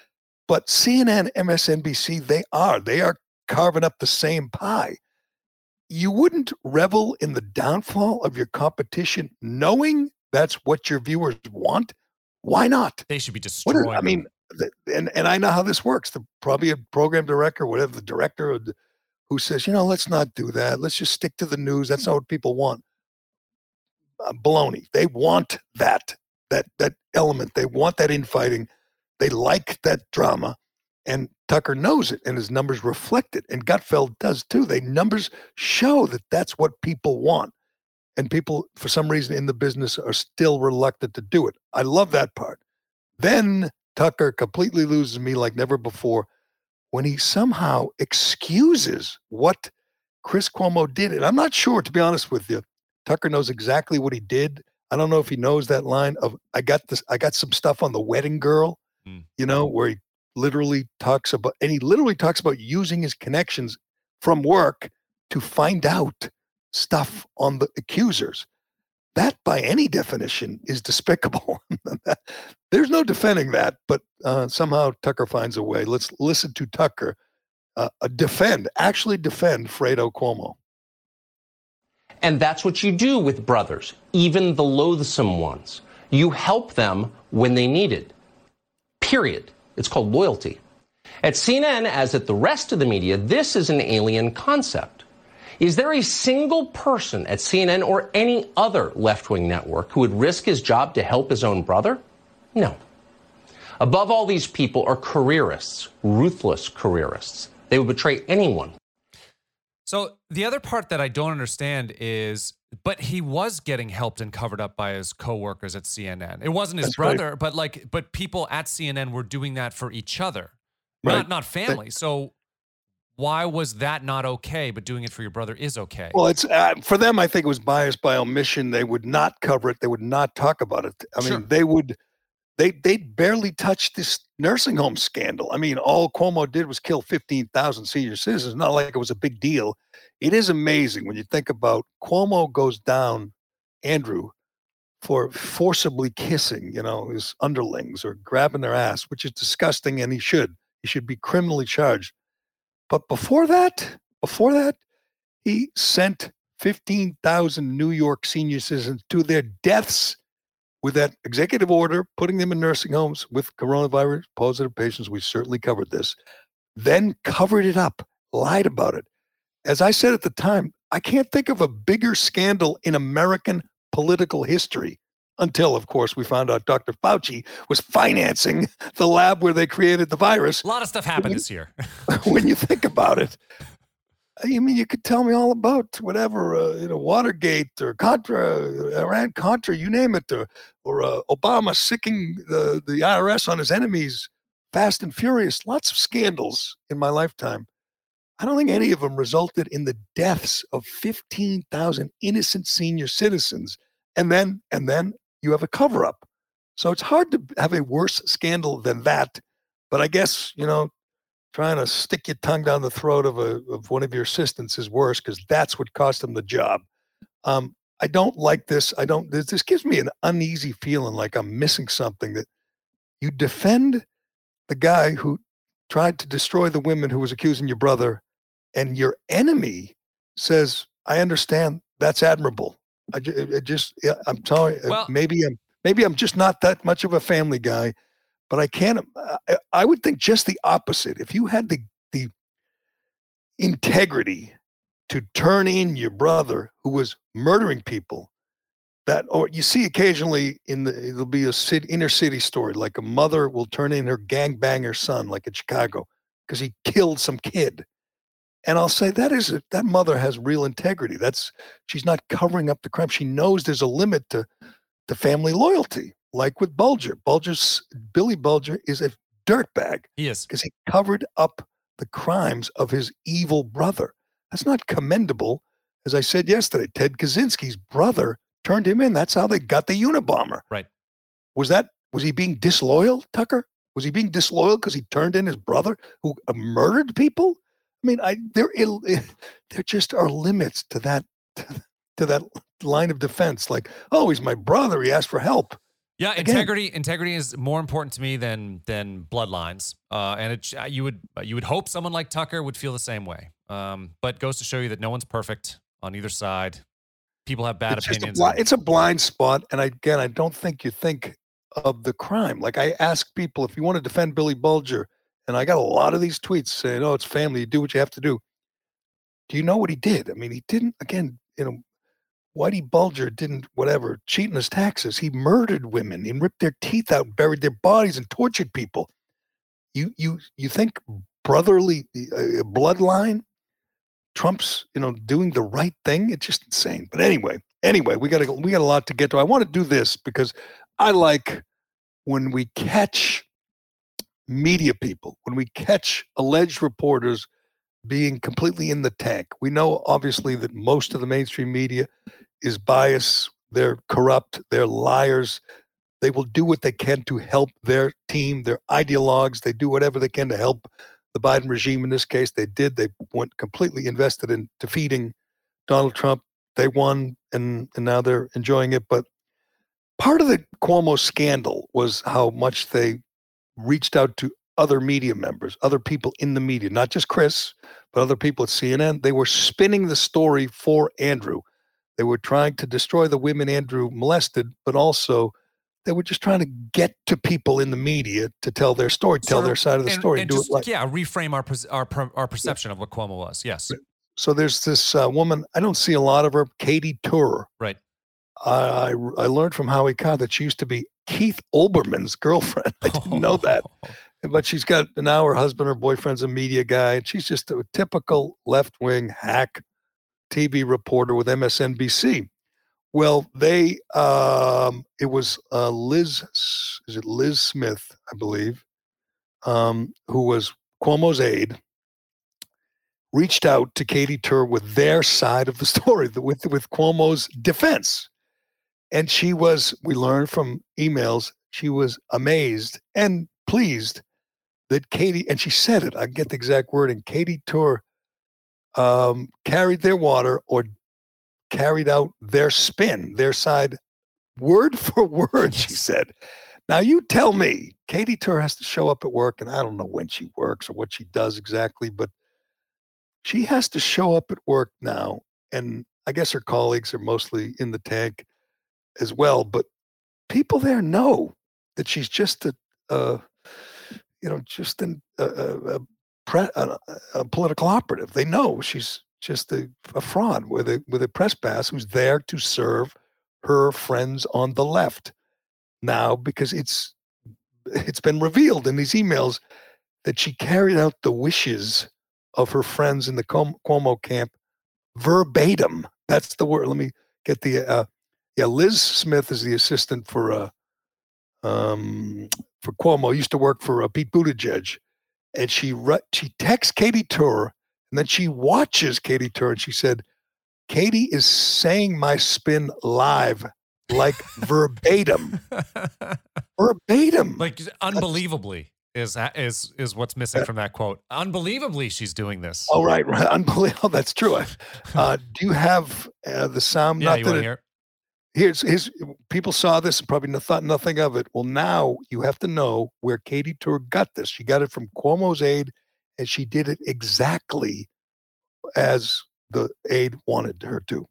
But CNN, MSNBC, they are. They are carving up the same pie. You wouldn't revel in the downfall of your competition knowing that's what your viewers want. Why not? They should be destroyed. is, I mean, and and I know how this works. The probably a program director, whatever the director, who says, you know, let's not do that. Let's just stick to the news. That's not what people want. Uh, baloney. They want that that that element. They want that infighting. They like that drama, and Tucker knows it, and his numbers reflect it. And Gutfeld does too. They numbers show that that's what people want, and people, for some reason, in the business are still reluctant to do it. I love that part. Then Tucker completely loses me like never before when he somehow excuses what Chris Cuomo did. And I'm not sure, to be honest with you. Tucker knows exactly what he did. I don't know if he knows that line of I got this, I got some stuff on the wedding girl, Mm. you know, where he literally talks about and he literally talks about using his connections from work to find out stuff on the accusers. That by any definition is despicable. There's no defending that, but uh, somehow Tucker finds a way. Let's listen to Tucker uh, uh, defend, actually defend Fredo Cuomo. And that's what you do with brothers, even the loathsome ones. You help them when they need it. Period. It's called loyalty. At CNN, as at the rest of the media, this is an alien concept. Is there a single person at CNN or any other left wing network who would risk his job to help his own brother? No. Above all, these people are careerists, ruthless careerists. They would betray anyone So the other part that I don't understand is, but he was getting helped and covered up by his coworkers at CNN. It wasn't his That's right. brother, but like, but people at CNN were doing that for each other, Right. not not family. So why was that not okay, but doing it for your brother is okay? Well, it's uh, for them. I think it was biased by omission. They would not cover it. They would not talk about it. I Sure. mean, they would. They they barely touched this nursing home scandal. I mean, all Cuomo did was kill fifteen thousand senior citizens. Not like it was a big deal. It is amazing when you think about Cuomo goes down, Andrew, for forcibly kissing, you know, his underlings or grabbing their ass, which is disgusting, and he should. He should be criminally charged. But before that, before that, he sent 15,000 New York senior citizens to their deaths with that executive order, putting them in nursing homes with coronavirus positive patients. We certainly covered this. Then covered it up, lied about it. As I said at the time, I can't think of a bigger scandal in American political history until, of course, we found out Dr. Fauci was financing the lab where they created the virus a lot of stuff happened this year. when you think about it. I mean, you could tell me all about whatever, uh, you know, Watergate or Contra, Iran Contra, you name it, or, or uh, Obama sicking the, the IRS on his enemies, fast and furious. Lots of scandals in my lifetime. I don't think any of them resulted in the deaths of 15,000 innocent senior citizens. And then, and then you have a cover up. So it's hard to have a worse scandal than that. But I guess, you know, trying to stick your tongue down the throat of a of one of your assistants is worse because that's what cost them the job. Um, I don't like this. I don't. This, this gives me an uneasy feeling, like I'm missing something. That you defend the guy who tried to destroy the women who was accusing your brother, and your enemy says, "I understand. That's admirable." I, ju- it, it just, I'm uh, Well- maybe I'm maybe I'm just not that much of a family guy but I can't. I, I would think just the opposite. If you had the the integrity to turn in your brother who was murdering people, that or you see occasionally in the it'll be a city, inner city story like a mother will turn in her gangbanger son, like in Chicago, because he killed some kid. And I'll say that is a, that mother has real integrity. That's she's not covering up the crime. She knows there's a limit to to family loyalty like with Bulger. Bulger's Billy Bulger is a dirtbag he is. because he covered up the crimes of his evil brother. That's not commendable. As I said yesterday, Ted Kaczynski's brother turned him in. That's how they got the Unabomber. Right. Was that was he being disloyal, Tucker? Was he being disloyal because he turned in his brother who uh, murdered people? I mean, I there ill- there just are limits to that to that line of defense. Like, oh, he's my brother. He asked for help. Yeah, Again- integrity integrity is more important to me than than bloodlines. Uh, and it, uh, you would you would hope someone like Tucker would feel the same way. Um, but goes to show you that no one's perfect on either side. People have bad it's just a opinions. it's a blind spot. And again, I don't think you think of the crime. Like I ask people if you want to defend Billy Bulger, and I got a lot of these tweets saying, "Oh, it's family. You do what you have to do." Do you know what he did? I mean, he didn't. Again, you know, Whitey Bulger didn't whatever cheat in his taxes. He murdered women. He ripped their teeth out, buried their bodies, and tortured people. You you you think brotherly uh, bloodline Trump's, you know, doing the right thing. It's just insane. But anyway, anyway, we got we got a lot to get to. I want to do this because I like when we catch media people, when we catch alleged reporters being completely in the tank. We know obviously that most of the mainstream media is biased, they're corrupt, they're liars. They will do what they can to help their team, their ideologues. They do whatever they can to help the Biden regime. In this case, they did. They went completely invested in defeating Donald Trump. They won, and, and now they're enjoying it. But part of the Cuomo scandal was how much they reached out to other media members, other people in the media, not just Chris, but other people at CNN. They were spinning the story for Andrew. They were trying to destroy the women Andrew molested, but also they were just trying to get to people in the media to tell their story, tell their side of the and, story, and do just, it like. yeah, reframe our our our perception of what Cuomo was. Yes, So there's this uh, woman. I don't see a lot of her, Katy Tur. right. I, I I learned from Howie Cobb that she used to be Keith Olbermann's girlfriend. I didn't know that. but she's got now her husband her boyfriend's a media guy and she's just a typical left-wing hack tv reporter with msnbc well they um it was uh liz is it liz smith i believe um who was cuomo's aide reached out to Katy Tur with their side of the story, with with Cuomo's defense, and she was. We learned from emails she was amazed and pleased that Katie, and she said it. I get the exact wording. Katy Tur um, carried their water or carried out their spin, their side, word for word. She said. Now you tell me, Katy Tur has to show up at work, and I don't know when she works or what she does exactly, but she has to show up at work now. And I guess her colleagues are mostly in the tank as well, but people there know that she's just a, uh, you know, just an, a, a, pre- a, a, political operative. They know she's just a, a fraud with a with a press pass who's there to serve her friends on the left now because it's it's been revealed in these emails that she carried out the wishes of her friends in the Cuomo camp verbatim. That's the word. Let me get the uh, yeah. Liz Smith is the assistant for uh, um, for Cuomo. Used to work for uh, Pete Buttigieg, and she re- she texts Katy Tur, and then she watches Katy Tur, and she said, "Katie is saying my spin live like verbatim, verbatim, like unbelievably." Is is is what's missing from that quote? Unbelievably, she's doing this. Oh right, right, unbelievable. That's true. Uh, do you have uh, the sound? Yeah, you want to hear? Here's his. People saw this and probably thought nothing of it. Well, now you have to know where Katy Tur got this. She got it from Cuomo's aide, and she did it exactly as the aide wanted her to.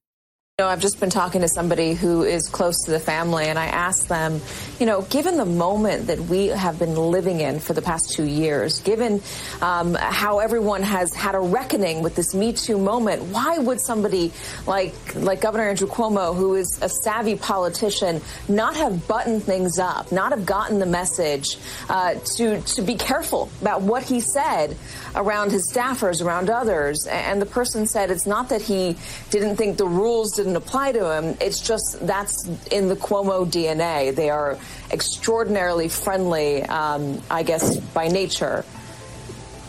You know, I've just been talking to somebody who is close to the family, and I asked them, you know, given the moment that we have been living in for the past two years, given um, how everyone has had a reckoning with this Me Too moment, why would somebody like like Governor Andrew Cuomo, who is a savvy politician, not have buttoned things up, not have gotten the message uh, to to be careful about what he said around his staffers, around others? And the person said it's not that he didn't think the rules didn't didn't apply to him. It's just that's in the Cuomo DNA. They are extraordinarily friendly, um, I guess, by nature.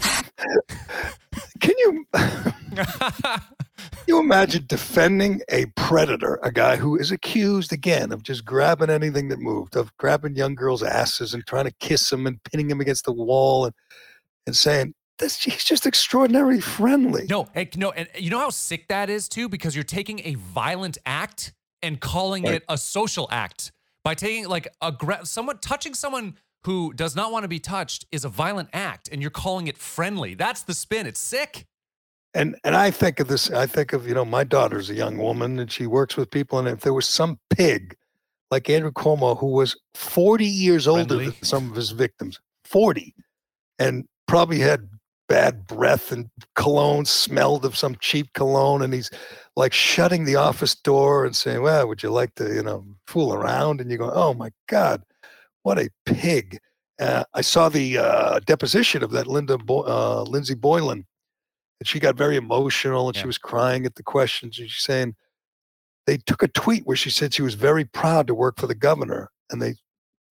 Can you? you imagine defending a predator, a guy who is accused again of just grabbing anything that moved, of grabbing young girls' asses and trying to kiss them and pinning them against the wall and and saying, this, he's just extraordinarily friendly. No, and, no, and you know how sick that is too, because you're taking a violent act and calling right. it a social act by taking like a someone touching someone who does not want to be touched is a violent act, and you're calling it friendly. That's the spin. It's sick. And and I think of this. I think of you know my daughter's a young woman, and she works with people, and if there was some pig like Andrew Cuomo who was 40 years older than some of his victims, 40, and probably had bad breath and cologne smelled of some cheap cologne and he's like shutting the office door and saying well would you like to you know fool around and you go oh my god what a pig uh, i saw the uh, deposition of that linda Bo- uh, lindsey boylan and she got very emotional and yeah. she was crying at the questions and she's saying they took a tweet where she said she was very proud to work for the governor and they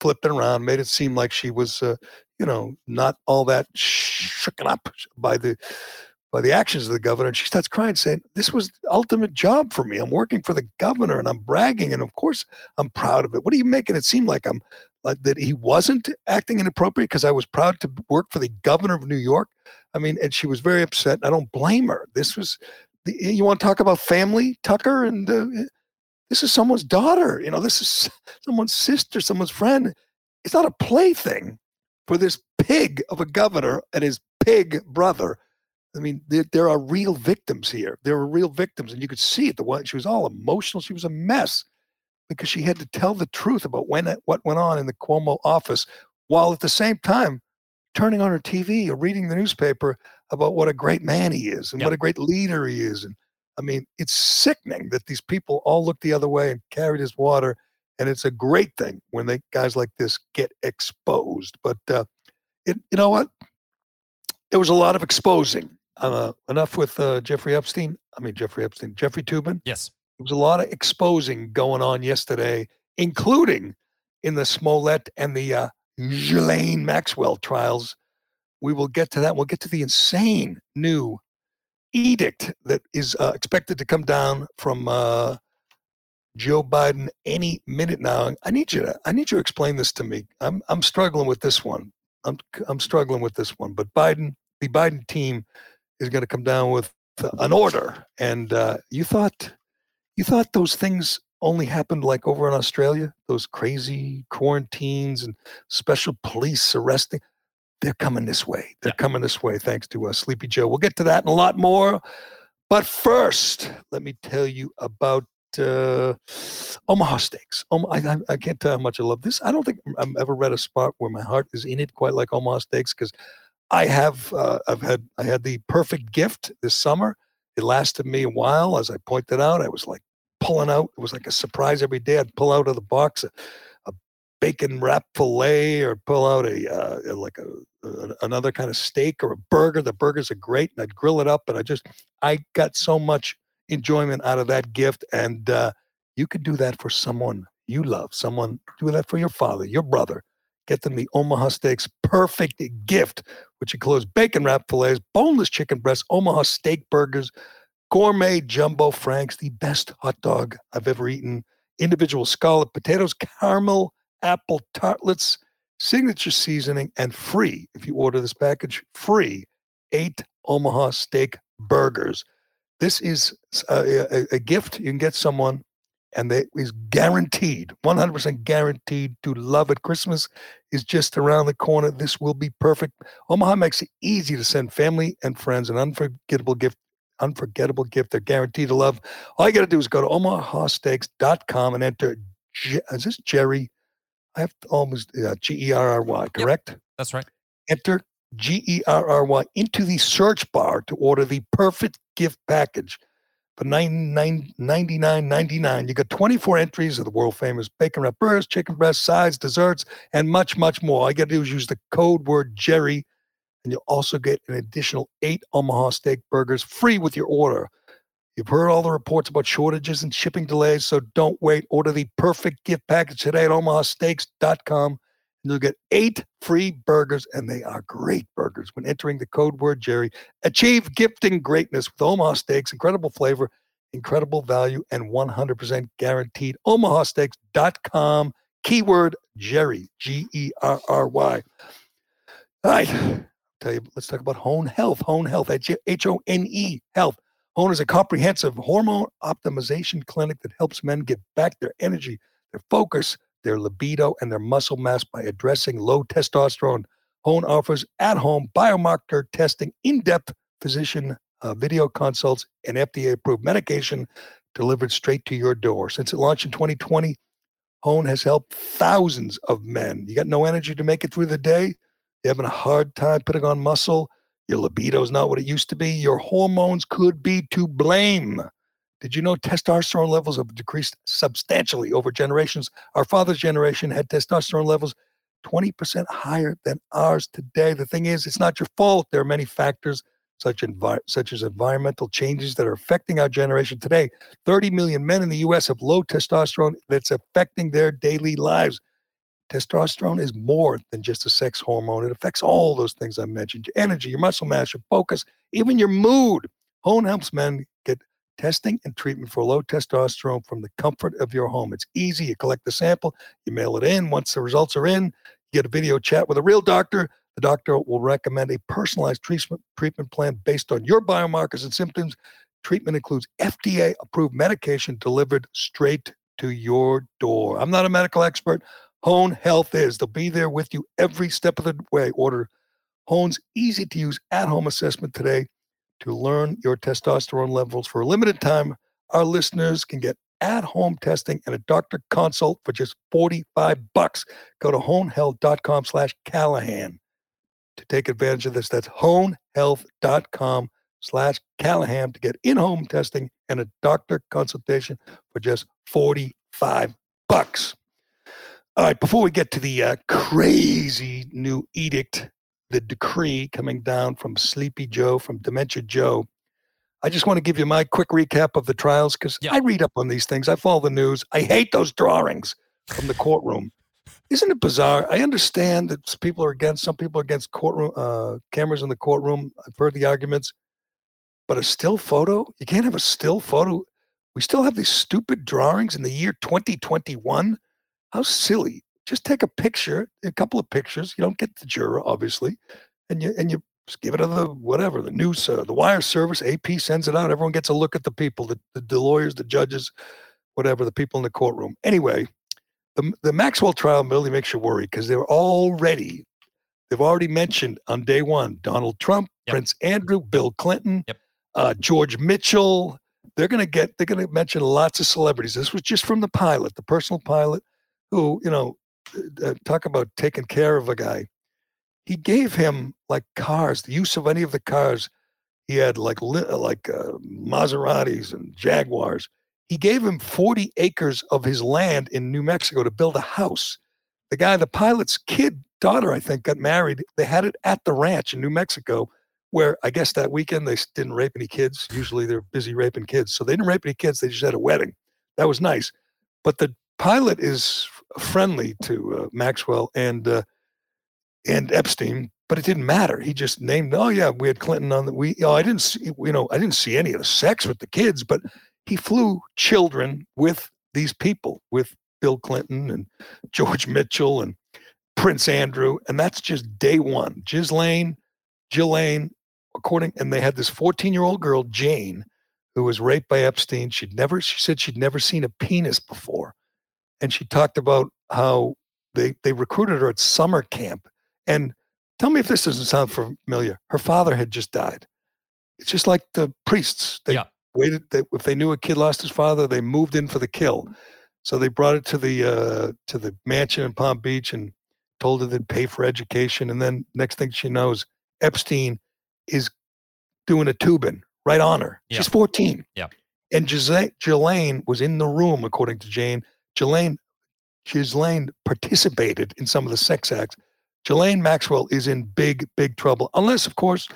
flipped it around made it seem like she was uh, you know, not all that shooken up by the by the actions of the governor. And she starts crying, saying, This was the ultimate job for me. I'm working for the governor and I'm bragging. And of course, I'm proud of it. What are you making it seem like I'm like that he wasn't acting inappropriate because I was proud to work for the governor of New York? I mean, and she was very upset. I don't blame her. This was, the, you want to talk about family, Tucker? And uh, this is someone's daughter. You know, this is someone's sister, someone's friend. It's not a plaything for this pig of a governor and his pig brother. I mean, there, there, are real victims here. There are real victims, and you could see it. The one she was all emotional. She was a mess because she had to tell the truth about when what went on in the Cuomo office, while at the same time turning on her TV or reading the newspaper about what a great man he is and yep. what a great leader he is. And I mean, it's sickening that these people all looked the other way and carried his water and it's a great thing when they guys like this get exposed. But uh, it, you know what? There was a lot of exposing. Uh, enough with uh, Jeffrey Epstein. I mean Jeffrey Epstein, Jeffrey Toobin. Yes, there was a lot of exposing going on yesterday, including in the Smollett and the uh, Ghislaine Maxwell trials. We will get to that. We'll get to the insane new edict that is uh, expected to come down from uh, Joe Biden any minute now. I need you to I need you to explain this to me. I'm I'm struggling with this one. I'm I'm struggling with this one. But Biden, the Biden team, is going to come down with an order. And uh, you thought you thought those things only happened like over in Australia, those crazy quarantines and special police arresting. They're coming this way. They're yeah. coming this way, thanks to uh, Sleepy Joe. We'll get to that and a lot more. But first, let me tell you about uh, Omaha Steaks. Um, I, I, can't tell how much I love this. I don't think I've ever read a spot where my heart is in it quite like Omaha Steaks because I have uh, I've had I had the perfect gift this summer. It lasted me a while, as I pointed out. I was like pulling out. It was like a surprise every day. I'd pull out of the box a, a bacon wrap fillet or pull out a uh, like a, a, another kind of steak or a burger. The burgers are great, and I'd grill it up. And I just I got so much enjoyment out of that gift. And uh, you could do that for someone you love. Someone do that for your father, your brother, Get them the Omaha Steaks perfect gift, which includes bacon wrap fillets, boneless chicken breasts, Omaha steak burgers, gourmet jumbo franks, the best hot dog I've ever eaten, individual scallop potatoes, caramel apple tartlets, signature seasoning, and free, if you order this package, free eight Omaha steak burgers. This is a, a, a gift you can get someone and they is guaranteed 100% guaranteed to love it. Christmas is just around the corner. This will be perfect. Omaha makes it easy to send family and friends an unforgettable gift unforgettable gift. They're guaranteed to love. All you got to do is go to omahasteaks.com and enter is this Gerry? I have to almost uh, g-e-r-r-y correct yep, that's right. Enter g-e-r-r-y into the search bar to order the perfect gift package for $99.99. You get 24 entries of the world famous bacon wrap burgers, chicken breast, sides, desserts, and much, much more. All you got to do is use the code word Gerry, and you'll also get an additional eight Omaha steak burgers free with your order. You've heard all the reports about shortages and shipping delays, so don't wait. Order the perfect gift package today at omahasteaks.com. And you'll get eight free burgers, and they are great burgers. When entering the code word Gerry, achieve gifting greatness with Omaha Steaks, incredible flavor, incredible value, and 100% guaranteed. OmahaSteaks.com, keyword Gerry, G E R R Y. All right, I'll tell you, let's talk about Hone Health. Hone Health, H O N E Health. Hone is a comprehensive hormone optimization clinic that helps men get back their energy, their focus, their libido, and their muscle mass by addressing low testosterone. Hone offers at home biomarker testing, in depth physician uh, video consults, and FDA approved medication delivered straight to your door. Since it launched in 2020, Hone has helped thousands of men. You got no energy to make it through the day? You're having a hard time putting on muscle? Your libido is not what it used to be? Your hormones could be to blame. Did you know testosterone levels have decreased substantially over generations? Our father's generation had testosterone levels 20% higher than ours today. The thing is, it's not your fault. There are many factors, such, envi- such as environmental changes, that are affecting our generation today. 30 million men in the US have low testosterone that's affecting their daily lives. Testosterone is more than just a sex hormone. It affects all those things I mentioned your energy, your muscle mass, your focus, even your mood. Hone helps men testing and treatment for low testosterone from the comfort of your home. It's easy. You collect the sample, you mail it in. Once the results are in, you get a video chat with a real doctor. The doctor will recommend a personalized treatment, treatment plan based on your biomarkers and symptoms. Treatment includes FDA approved medication delivered straight to your door. I'm not a medical expert. Hone Health is. They'll be there with you every step of the way. Order Hone's easy to use at home assessment today to learn your testosterone levels for a limited time. Our listeners can get at-home testing and a doctor consult for just 45 bucks. Go to honehealth.com slash Callahan to take advantage of this. That's honehealth.com slash Callahan to get in-home testing and a doctor consultation for just 45 bucks. All right, before we get to the uh, crazy new edict the decree coming down from Sleepy Joe, from Dementia Joe. I just want to give you my quick recap of the trials because yeah. I read up on these things. I follow the news. I hate those drawings from the courtroom. Isn't it bizarre? I understand that people are against, some people are against courtroom uh, cameras in the courtroom. I've heard the arguments. but a still photo, you can't have a still photo. We still have these stupid drawings in the year 2021. How silly. Just take a picture, a couple of pictures. You don't get the juror, obviously, and you and you just give it to the whatever the news, uh, the wire service. AP sends it out. Everyone gets a look at the people, the, the, the lawyers, the judges, whatever, the people in the courtroom. Anyway, the the Maxwell trial really makes you worry because they're already they've already mentioned on day one Donald Trump, yep. Prince Andrew, Bill Clinton, yep. uh, George Mitchell. They're going to get they're going to mention lots of celebrities. This was just from the pilot, the personal pilot, who you know uh, talk about taking care of a guy he gave him like cars, the use of any of the cars. He had like like uh, Maseratis and Jaguars. He gave him 40 acres of his land in New Mexico to build a house. The guy, the pilot's kid, daughter, I think, got married. They had it at the ranch in New Mexico, where I guess that weekend they didn't rape any kids. Usually they're busy raping kids. So they didn't rape any kids. They just had a wedding. That was nice. But the pilot is friendly to uh, Maxwell and uh, and Epstein, but it didn't matter. He just named, oh yeah, we had Clinton on the we. Oh, I didn't see, you know, I didn't see any of the sex with the kids, but he flew children with these people, with Bill Clinton and George Mitchell and Prince Andrew, and that's just day one. Ghislaine, Ghislaine, according, and they had this 14 year old girl, Jane, who was raped by Epstein. She'd never, she said she'd never seen a penis before. And she talked about how they, they recruited her at summer camp and tell me if this doesn't sound familiar. Her father had just died. It's just like the priests. They yeah. waited. They, if they knew a kid lost his father, they moved in for the kill. So they brought it to the uh, to the mansion in Palm Beach and told her they'd pay for education. And then next thing she knows, Epstein is doing a tubing right on her. Yeah. She's 14. Yeah. And Ghislaine was in the room, according to Jane. Ghislaine, Ghislaine participated in some of the sex acts. Ghislaine Maxwell is in big, big trouble. Unless, of course,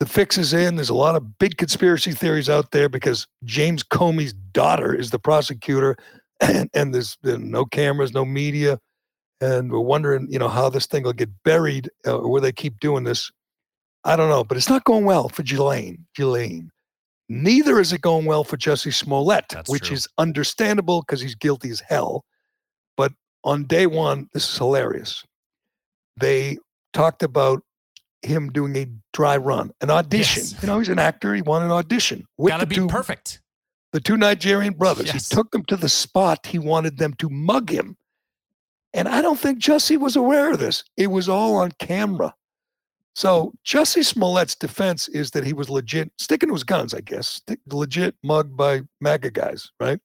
the fix is in. There's a lot of big conspiracy theories out there because James Comey's daughter is the prosecutor, and, and there's no cameras, no media. And we're wondering, you know, how this thing will get buried uh, or where they keep doing this. I don't know, but it's not going well for Ghislaine. Ghislaine. Neither is it going well for Jussie Smollett, That's which true. is understandable because he's guilty as hell. But on day one, this is hilarious they talked about him doing a dry run, an audition. Yes. You know, he's an actor. He wanted an audition with Gotta be two, perfect. the two Nigerian brothers. Yes. He took them to the spot. He wanted them to mug him. And I don't think Jesse was aware of this. It was all on camera. So Jussie Smollett's defense is that he was legit sticking to his guns, I guess, stick, legit mugged by MAGA guys, right?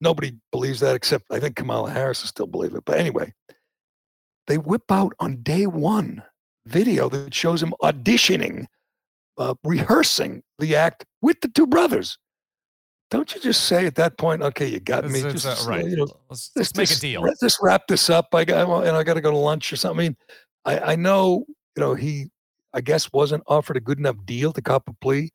Nobody believes that except I think Kamala Harris is still believe it. But anyway, they whip out on day one video that shows him auditioning, uh, rehearsing the act with the two brothers. Don't you just say at that point, okay, you got It's- me. it's, just, uh, right. you know, let's, let's make a deal. Let's just wrap this up. I got, and I got to go to lunch or something. I mean, I, I know, you know, he, I guess, wasn't offered a good enough deal to cop a plea.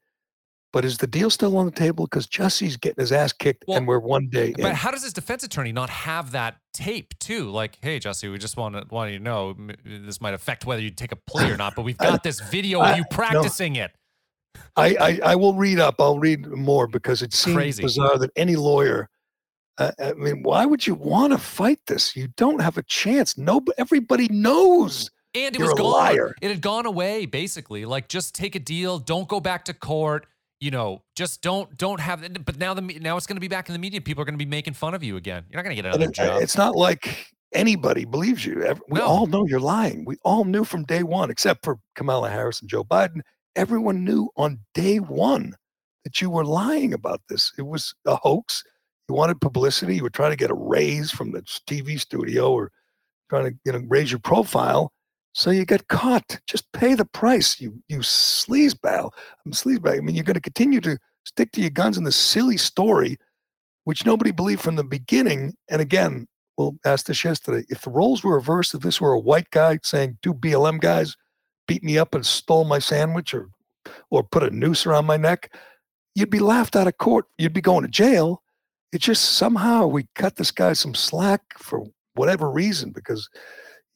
But is the deal still on the table? Because Jussie's getting his ass kicked, Well, and we're one day But in. how does his defense attorney not have that tape too? Like, hey, Jesse, we just want to want you to know this might affect whether you take a plea or not, but we've I- got this video I- of you no. practicing it. I, I, I will read up. I'll read more because it seems Crazy. bizarre that any lawyer. Uh, I mean, why would you want to fight this? You don't have a chance. No, everybody knows. And it You're was gone. liar. It had gone away, basically. Like, just take a deal. Don't go back to court. You know, just don't don't have. But now the now it's going to be back in the media. People are going to be making fun of you again. You're not going to get another it- job. it's not like anybody believes you. We No. all know you're lying. We all knew from day one, except for Kamala Harris and Joe Biden. Everyone knew on day one that you were lying about this. It was a hoax. You wanted publicity. You were trying to get a raise from the TV studio or trying to you know raise your profile. So you get caught. Just pay the price, you you sleazeball. I'm um, sleazeball. I mean, you're going to continue to stick to your guns in this silly story, which nobody believed from the beginning. And again, we'll ask this yesterday. If the roles were reversed, if this were a white guy saying two BLM guys beat me up and stole my sandwich or or put a noose around my neck, you'd be laughed out of court. You'd be going to jail. It just somehow we cut this guy some slack for whatever reason because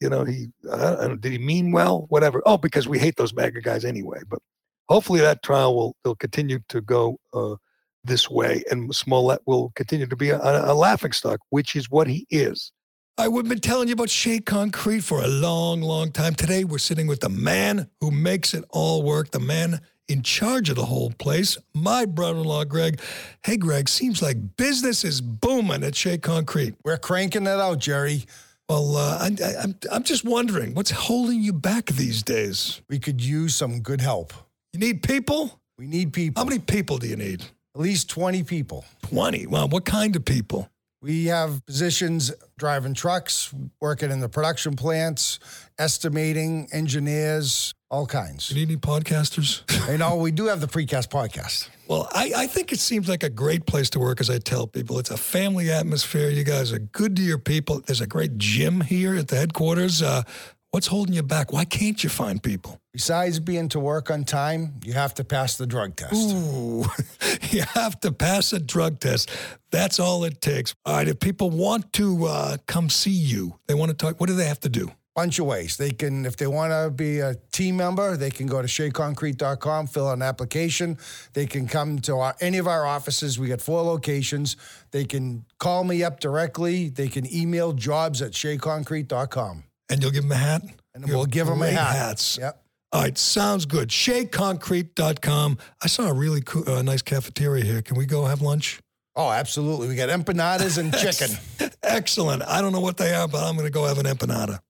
you know he I know, did he mean well whatever oh because we hate those MAGA guys anyway but hopefully that trial will will continue to go uh, this way, and Smollett will continue to be a, a laughing stock, which is what he is. I, we've been telling you about Shea Concrete for a long, long time. Today, we're sitting with the man who makes it all work, the man in charge of the whole place, my brother in law, Greg. Hey, Greg, seems like business is booming at Shea Concrete. We're cranking it out, Gerry. Well, uh, I, I, I'm, I'm just wondering what's holding you back these days? We could use some good help. You need people? We need people. How many people do you need? At least 20 people. 20. Well, what kind of people? We have positions driving trucks, working in the production plants, estimating, engineers, all kinds. You need any podcasters? you know, we do have the precast podcast. Well, I, I think it seems like a great place to work, as I tell people. It's a family atmosphere. You guys are good to your people. There's a great gym here at the headquarters. Uh, what's holding you back? Why can't you find people? Besides being to work on time, you have to pass the drug test. Ooh, you have to pass a drug test. That's all it takes. All right, if people want to uh, come see you, they want to talk, what do they have to do? bunch of ways. They can, if they want to be a team member, they can go to sheaconcrete.com, fill out an application. They can come to our, any of our offices. We got four locations. They can call me up directly. They can email jobs at sheaconcrete.com. And you'll give them a hat? And we'll give them a hat. hats. Yep. All right, sounds good. SheaConcrete.com. I saw a really cool, uh, nice cafeteria here. Can we go have lunch? Oh, absolutely. We got empanadas and chicken. Excellent. I don't know what they are, but I'm going to go have an empanada.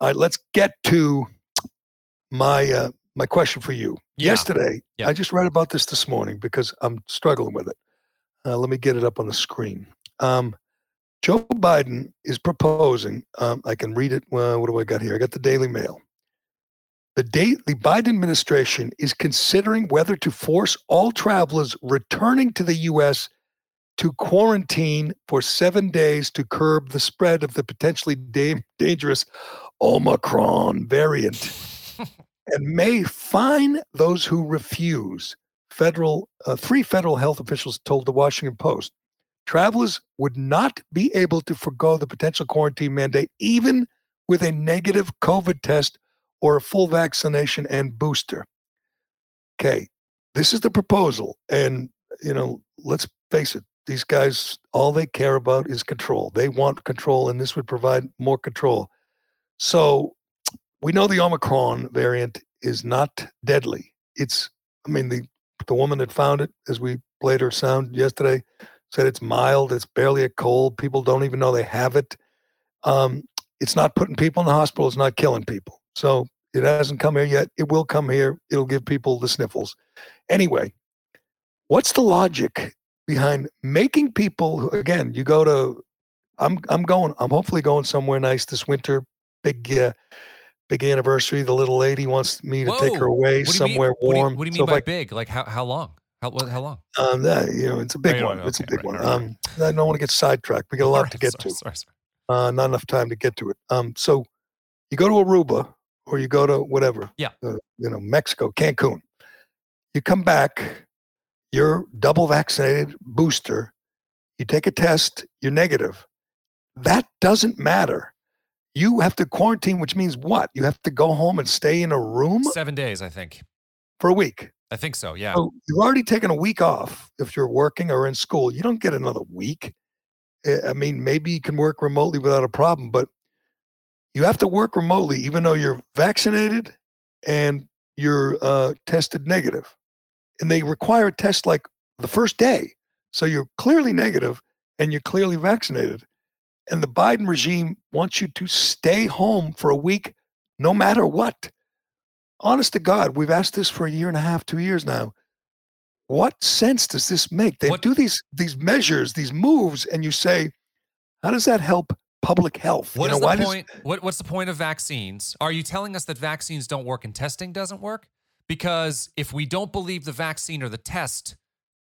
All right, let's get to my uh, my question for you. Yeah. Yesterday, yeah. I just read about this this morning because I'm struggling with it. Uh, let me get it up on the screen. Um, Joe Biden is proposing. Um, I can read it. Well, what do I got here? I got the Daily Mail. The, day, the Biden administration is considering whether to force all travelers returning to the U.S. to quarantine for seven days to curb the spread of the potentially da- dangerous Omicron variant and may fine those who refuse. Federal uh, three federal health officials told the Washington Post travelers would not be able to forego the potential quarantine mandate even with a negative COVID test or a full vaccination and booster. Okay, this is the proposal, and you know, let's face it, these guys all they care about is control. They want control, and this would provide more control. So we know the Omicron variant is not deadly. It's, I mean, the the woman that found it, as we played her sound yesterday, said it's mild. It's barely a cold. People don't even know they have it. Um, it's not putting people in the hospital. It's not killing people. So it hasn't come here yet. It will come here. It'll give people the sniffles. Anyway, what's the logic behind making people? Again, you go to. I'm I'm going. I'm hopefully going somewhere nice this winter big uh, big anniversary. The little lady wants me to Whoa. take her away somewhere warm. What do you, what do you mean so by I, big? Like how how long? How how long? Um, that, you know, it's a big one. it's a big right, one. Right, right. Um, I don't want to get sidetracked. We got a lot to get sorry, to. Sorry, sorry. Uh, not enough time to get to it. Um, so you go to Aruba or you go to whatever. Yeah. Uh, you know, Mexico, Cancun. You come back, you're double vaccinated, booster. You take a test, you're negative. That doesn't matter you have to quarantine, which means what? You have to go home and stay in a room? Seven days, I think. For a week. I think so, yeah. So you've already taken a week off if you're working or in school. You don't get another week. Eh, I mean, maybe you can work remotely without a problem, but you have to work remotely even though you're vaccinated and you're uh, tested negative. And they require a test like the first day. So you're clearly negative and you're clearly vaccinated. And the Biden regime wants you to stay home for a week, no matter what. Honest to God, we've asked this for a year and a half, two years now. What sense does this make? They what? do these these measures, these moves, and you say, how does that help public health? What you know, is the point? Does, what, what's the point of vaccines? Are you telling us that vaccines don't work and testing doesn't work? Because if we don't believe the vaccine or the test,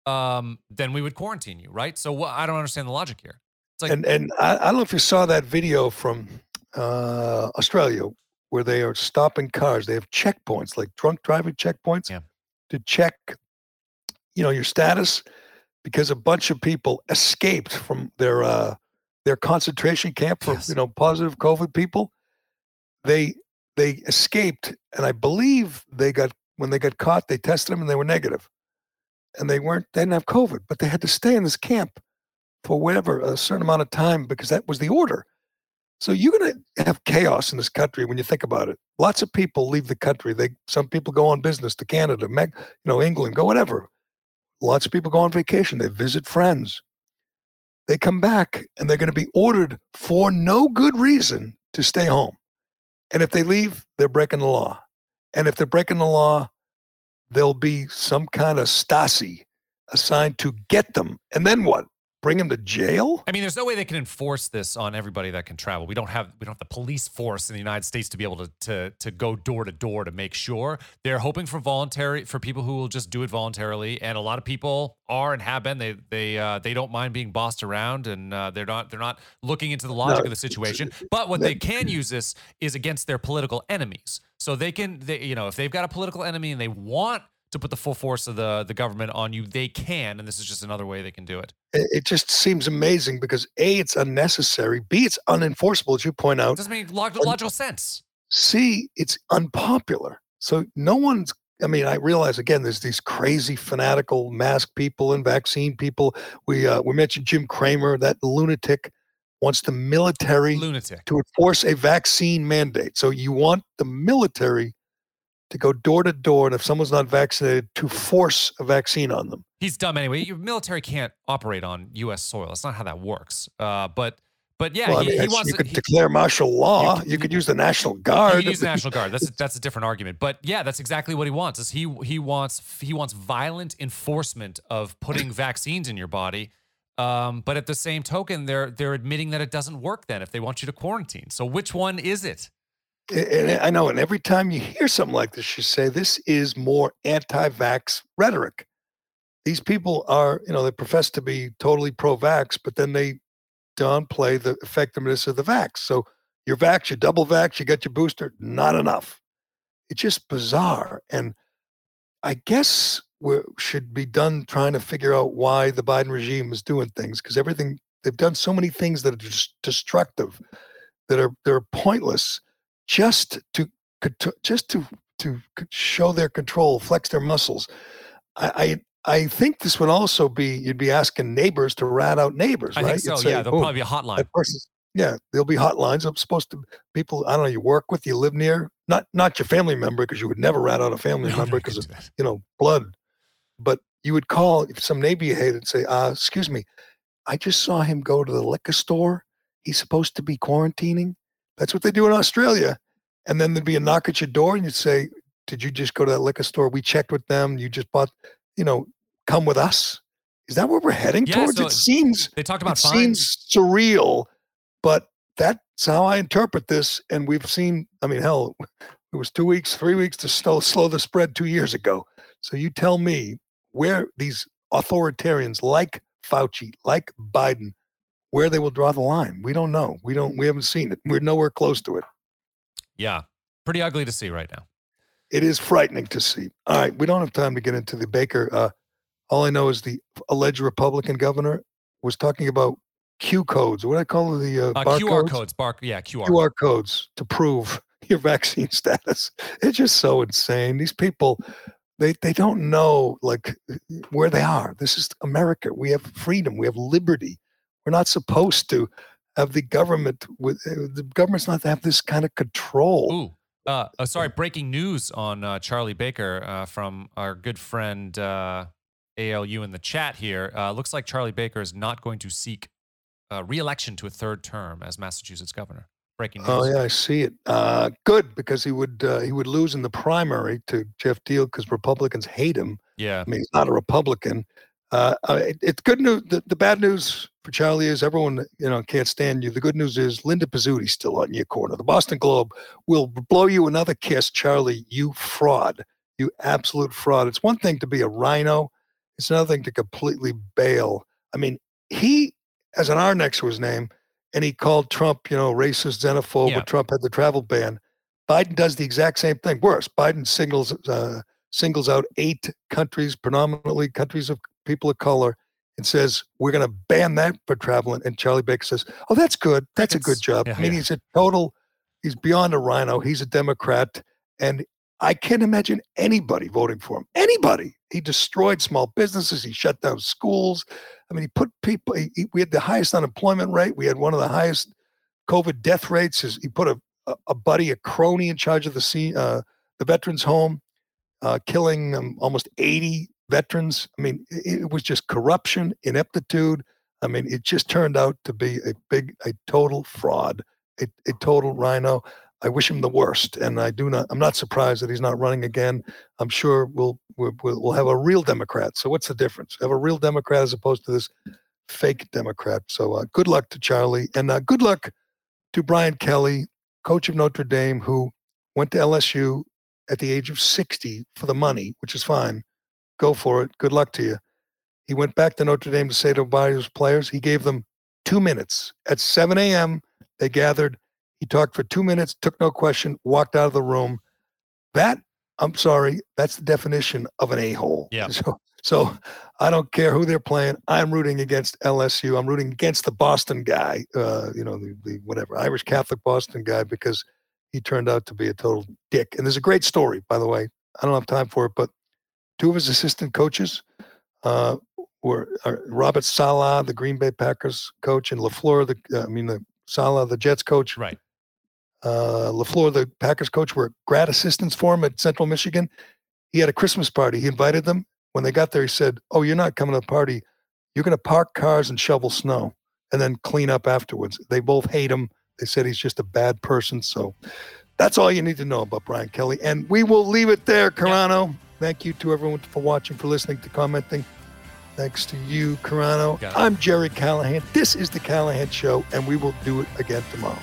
um, then we would quarantine you, right? So I don't understand the logic here. Like, and and I, I, don't know if you saw that video from uh, Australia where they are stopping cars. They have checkpoints, like drunk driving checkpoints, yeah. to check, you know, your status, because a bunch of people escaped from their uh, their concentration camp for yes. you know positive COVID people. They they escaped, and I believe they got when they got caught, they tested them and they were negative, and they weren't they didn't have COVID, but they had to stay in this camp for whatever a certain amount of time because that was the order. So you're going to have chaos in this country when you think about it. Lots of people leave the country. They some people go on business to Canada, Meg, you know, England, go whatever. Lots of people go on vacation. They visit friends. They come back and they're going to be ordered for no good reason to stay home. And if they leave, they're breaking the law. And if they're breaking the law, there'll be some kind of Stasi assigned to get them. And then what? Bring him to jail? I mean, there's no way they can enforce this on everybody that can travel. We don't have we don't have the police force in the United States to be able to to to go door to door to make sure. They're hoping for voluntary for people who will just do it voluntarily, and a lot of people are and have been. They they uh, they don't mind being bossed around, and uh, they're not they're not looking into the logic no, of the situation. But what they can use this is against their political enemies. So they can they you know if they've got a political enemy and they want to put the full force of the the government on you, they can, and this is just another way they can do it. It just seems amazing because a, it's unnecessary. B, it's unenforceable, as you point out. It doesn't make log- logical sense. C, it's unpopular. So no one's. I mean, I realize again, there's these crazy fanatical mask people and vaccine people. We uh, we mentioned Jim Cramer, that lunatic wants the military lunatic to enforce a vaccine mandate. So you want the military to go door to door, and if someone's not vaccinated, to force a vaccine on them. He's dumb anyway. Your military can't operate on U.S. soil. That's not how that works. Uh, but but yeah, well, he, I mean, he wants. You could he, declare martial law. You could, you could, use the National Guard. You use the National Guard. That's a, that's a different argument. But yeah, that's exactly what he wants. Is he he wants he wants violent enforcement of putting vaccines in your body. Um, but at the same token, they're they're admitting that it doesn't work. Then, if they want you to quarantine, so which one is it? And I know, and every time you hear something like this, you say this is more anti-vax rhetoric. These people are, you know, they profess to be totally pro-vax, but then they downplay the effectiveness of the vax. So you're vax, you double vax, you get your booster, not enough. It's just bizarre, and I guess we should be done trying to figure out why the Biden regime is doing things because everything they've done so many things that are just destructive, that are they're pointless just to just to to show their control, flex their muscles. I, I, I think this would also be you'd be asking neighbors to rat out neighbors, I right? think so. Say, yeah, there'll oh, probably be a hotline. yeah, there'll be hotlines. I'm supposed to people I don't know. You work with, you live near, not not your family member because you would never rat out a family no, member because of you know blood, but you would call if some neighbor you hated and say, uh, "Excuse me, I just saw him go to the liquor store. He's supposed to be quarantining. That's what they do in Australia. And then there'd be a knock at your door and you'd say, Did you just go to that liquor store? We checked with them. You just bought, you know, come with us. Is that where we're heading yeah, towards? So it seems they talked about it seems surreal, but that's how I interpret this. And we've seen, I mean, hell, it was two weeks, three weeks to slow, slow the spread two years ago. So you tell me where these authoritarians like Fauci, like Biden, where they will draw the line. We don't know. We don't. We haven't seen it. We're nowhere close to it. Yeah, pretty ugly to see right now. It is frightening to see. All right, we don't have time to get into the Baker. Uh, all I know is the alleged Republican governor was talking about Q codes. What do I call the uh, uh, QR codes? Bar, yeah, QR. QR codes to prove your vaccine status. It's just so insane. These people, they they don't know like where they are. This is America. We have freedom. We have liberty. We're not supposed to have the government with uh, the government's not to have this kind of control. Ooh. Uh, uh, sorry, breaking news on uh, Charlie Baker uh, from our good friend uh, ALU in the chat here. Uh, looks like Charlie Baker is not going to seek uh, re-election to a third term as Massachusetts governor. Breaking oh, news. Oh yeah, I see it. good because he would he would lose in the primary to Geoff Diehl because Republicans hate him. Yeah, I mean he's not a Republican. Uh, it, it's good news. The, the, bad news for Charlie is everyone you know can't stand you. The good news is Linda Pizzuti's still on your corner. The Boston Globe will blow you another kiss, Charlie. You fraud. You absolute fraud. It's one thing to be a rhino. It's another thing to completely bail. I mean, he has an R next to his name, and he called Trump, you know, racist, xenophobe. Yeah. Trump had the travel ban. Biden does the exact same thing. Worse, Biden signals uh, singles out eight countries, predominantly countries of people of color, and says we're going to ban that for traveling. And Charlie Baker says, "Oh, that's good. That's it's, a good job." Yeah, I mean, yeah. he's a total. He's beyond a rhino. He's a Democrat, and I can't imagine anybody voting for him. Anybody. He destroyed small businesses. He shut down schools. I mean, he put people. He, we had the highest unemployment rate. We had one of the highest COVID death rates. He put a, a, a buddy, a crony, in charge of the uh, the veterans home, uh, killing um, almost 80 veterans. I mean, it, was just corruption, ineptitude. I mean, it just turned out to be a big, a total fraud, a, a total rhino. I wish him the worst, and I do not. I'm not surprised that he's not running again. I'm sure we'll we'll, we'll have a real Democrat. So what's the difference? Have a real Democrat as opposed to this fake Democrat. So uh, good luck to Charlie, and uh, good luck to Brian Kelly, coach of Notre Dame, who went to LSU at the age of 60 for the money, which is fine. Go for it. Good luck to you. He went back to Notre Dame to say to his players, he gave them two minutes. At 7 a.m., they gathered. He talked for two minutes, took no question, walked out of the room. That, I'm sorry, that's the definition of an a hole. Yeah. So, so I don't care who they're playing. I'm rooting against LSU. I'm rooting against the Boston guy, uh, you know, the, the whatever, Irish Catholic Boston guy, because he turned out to be a total dick. And there's a great story, by the way. I don't have time for it, but two of his assistant coaches uh, were uh, Robert Saleh, the Green Bay Packers coach, and LaFleur, the uh, I mean the Saleh, the Jets coach. Right. Uh, LaFleur, the Packers coach, were grad assistants for him at Central Michigan. He had a Christmas party. He invited them. When they got there, he said, "Oh, you're not coming to the party. You're going to park cars and shovel snow, and then clean up afterwards." They both hate him. They said he's just a bad person. So that's all you need to know about Brian Kelly. And we will leave it there, Carano. Yeah. Thank you to everyone for watching, for listening, to commenting. Thanks to you, Carano. I'm Gerry Callahan. This is The Callahan Show, and we will do it again tomorrow.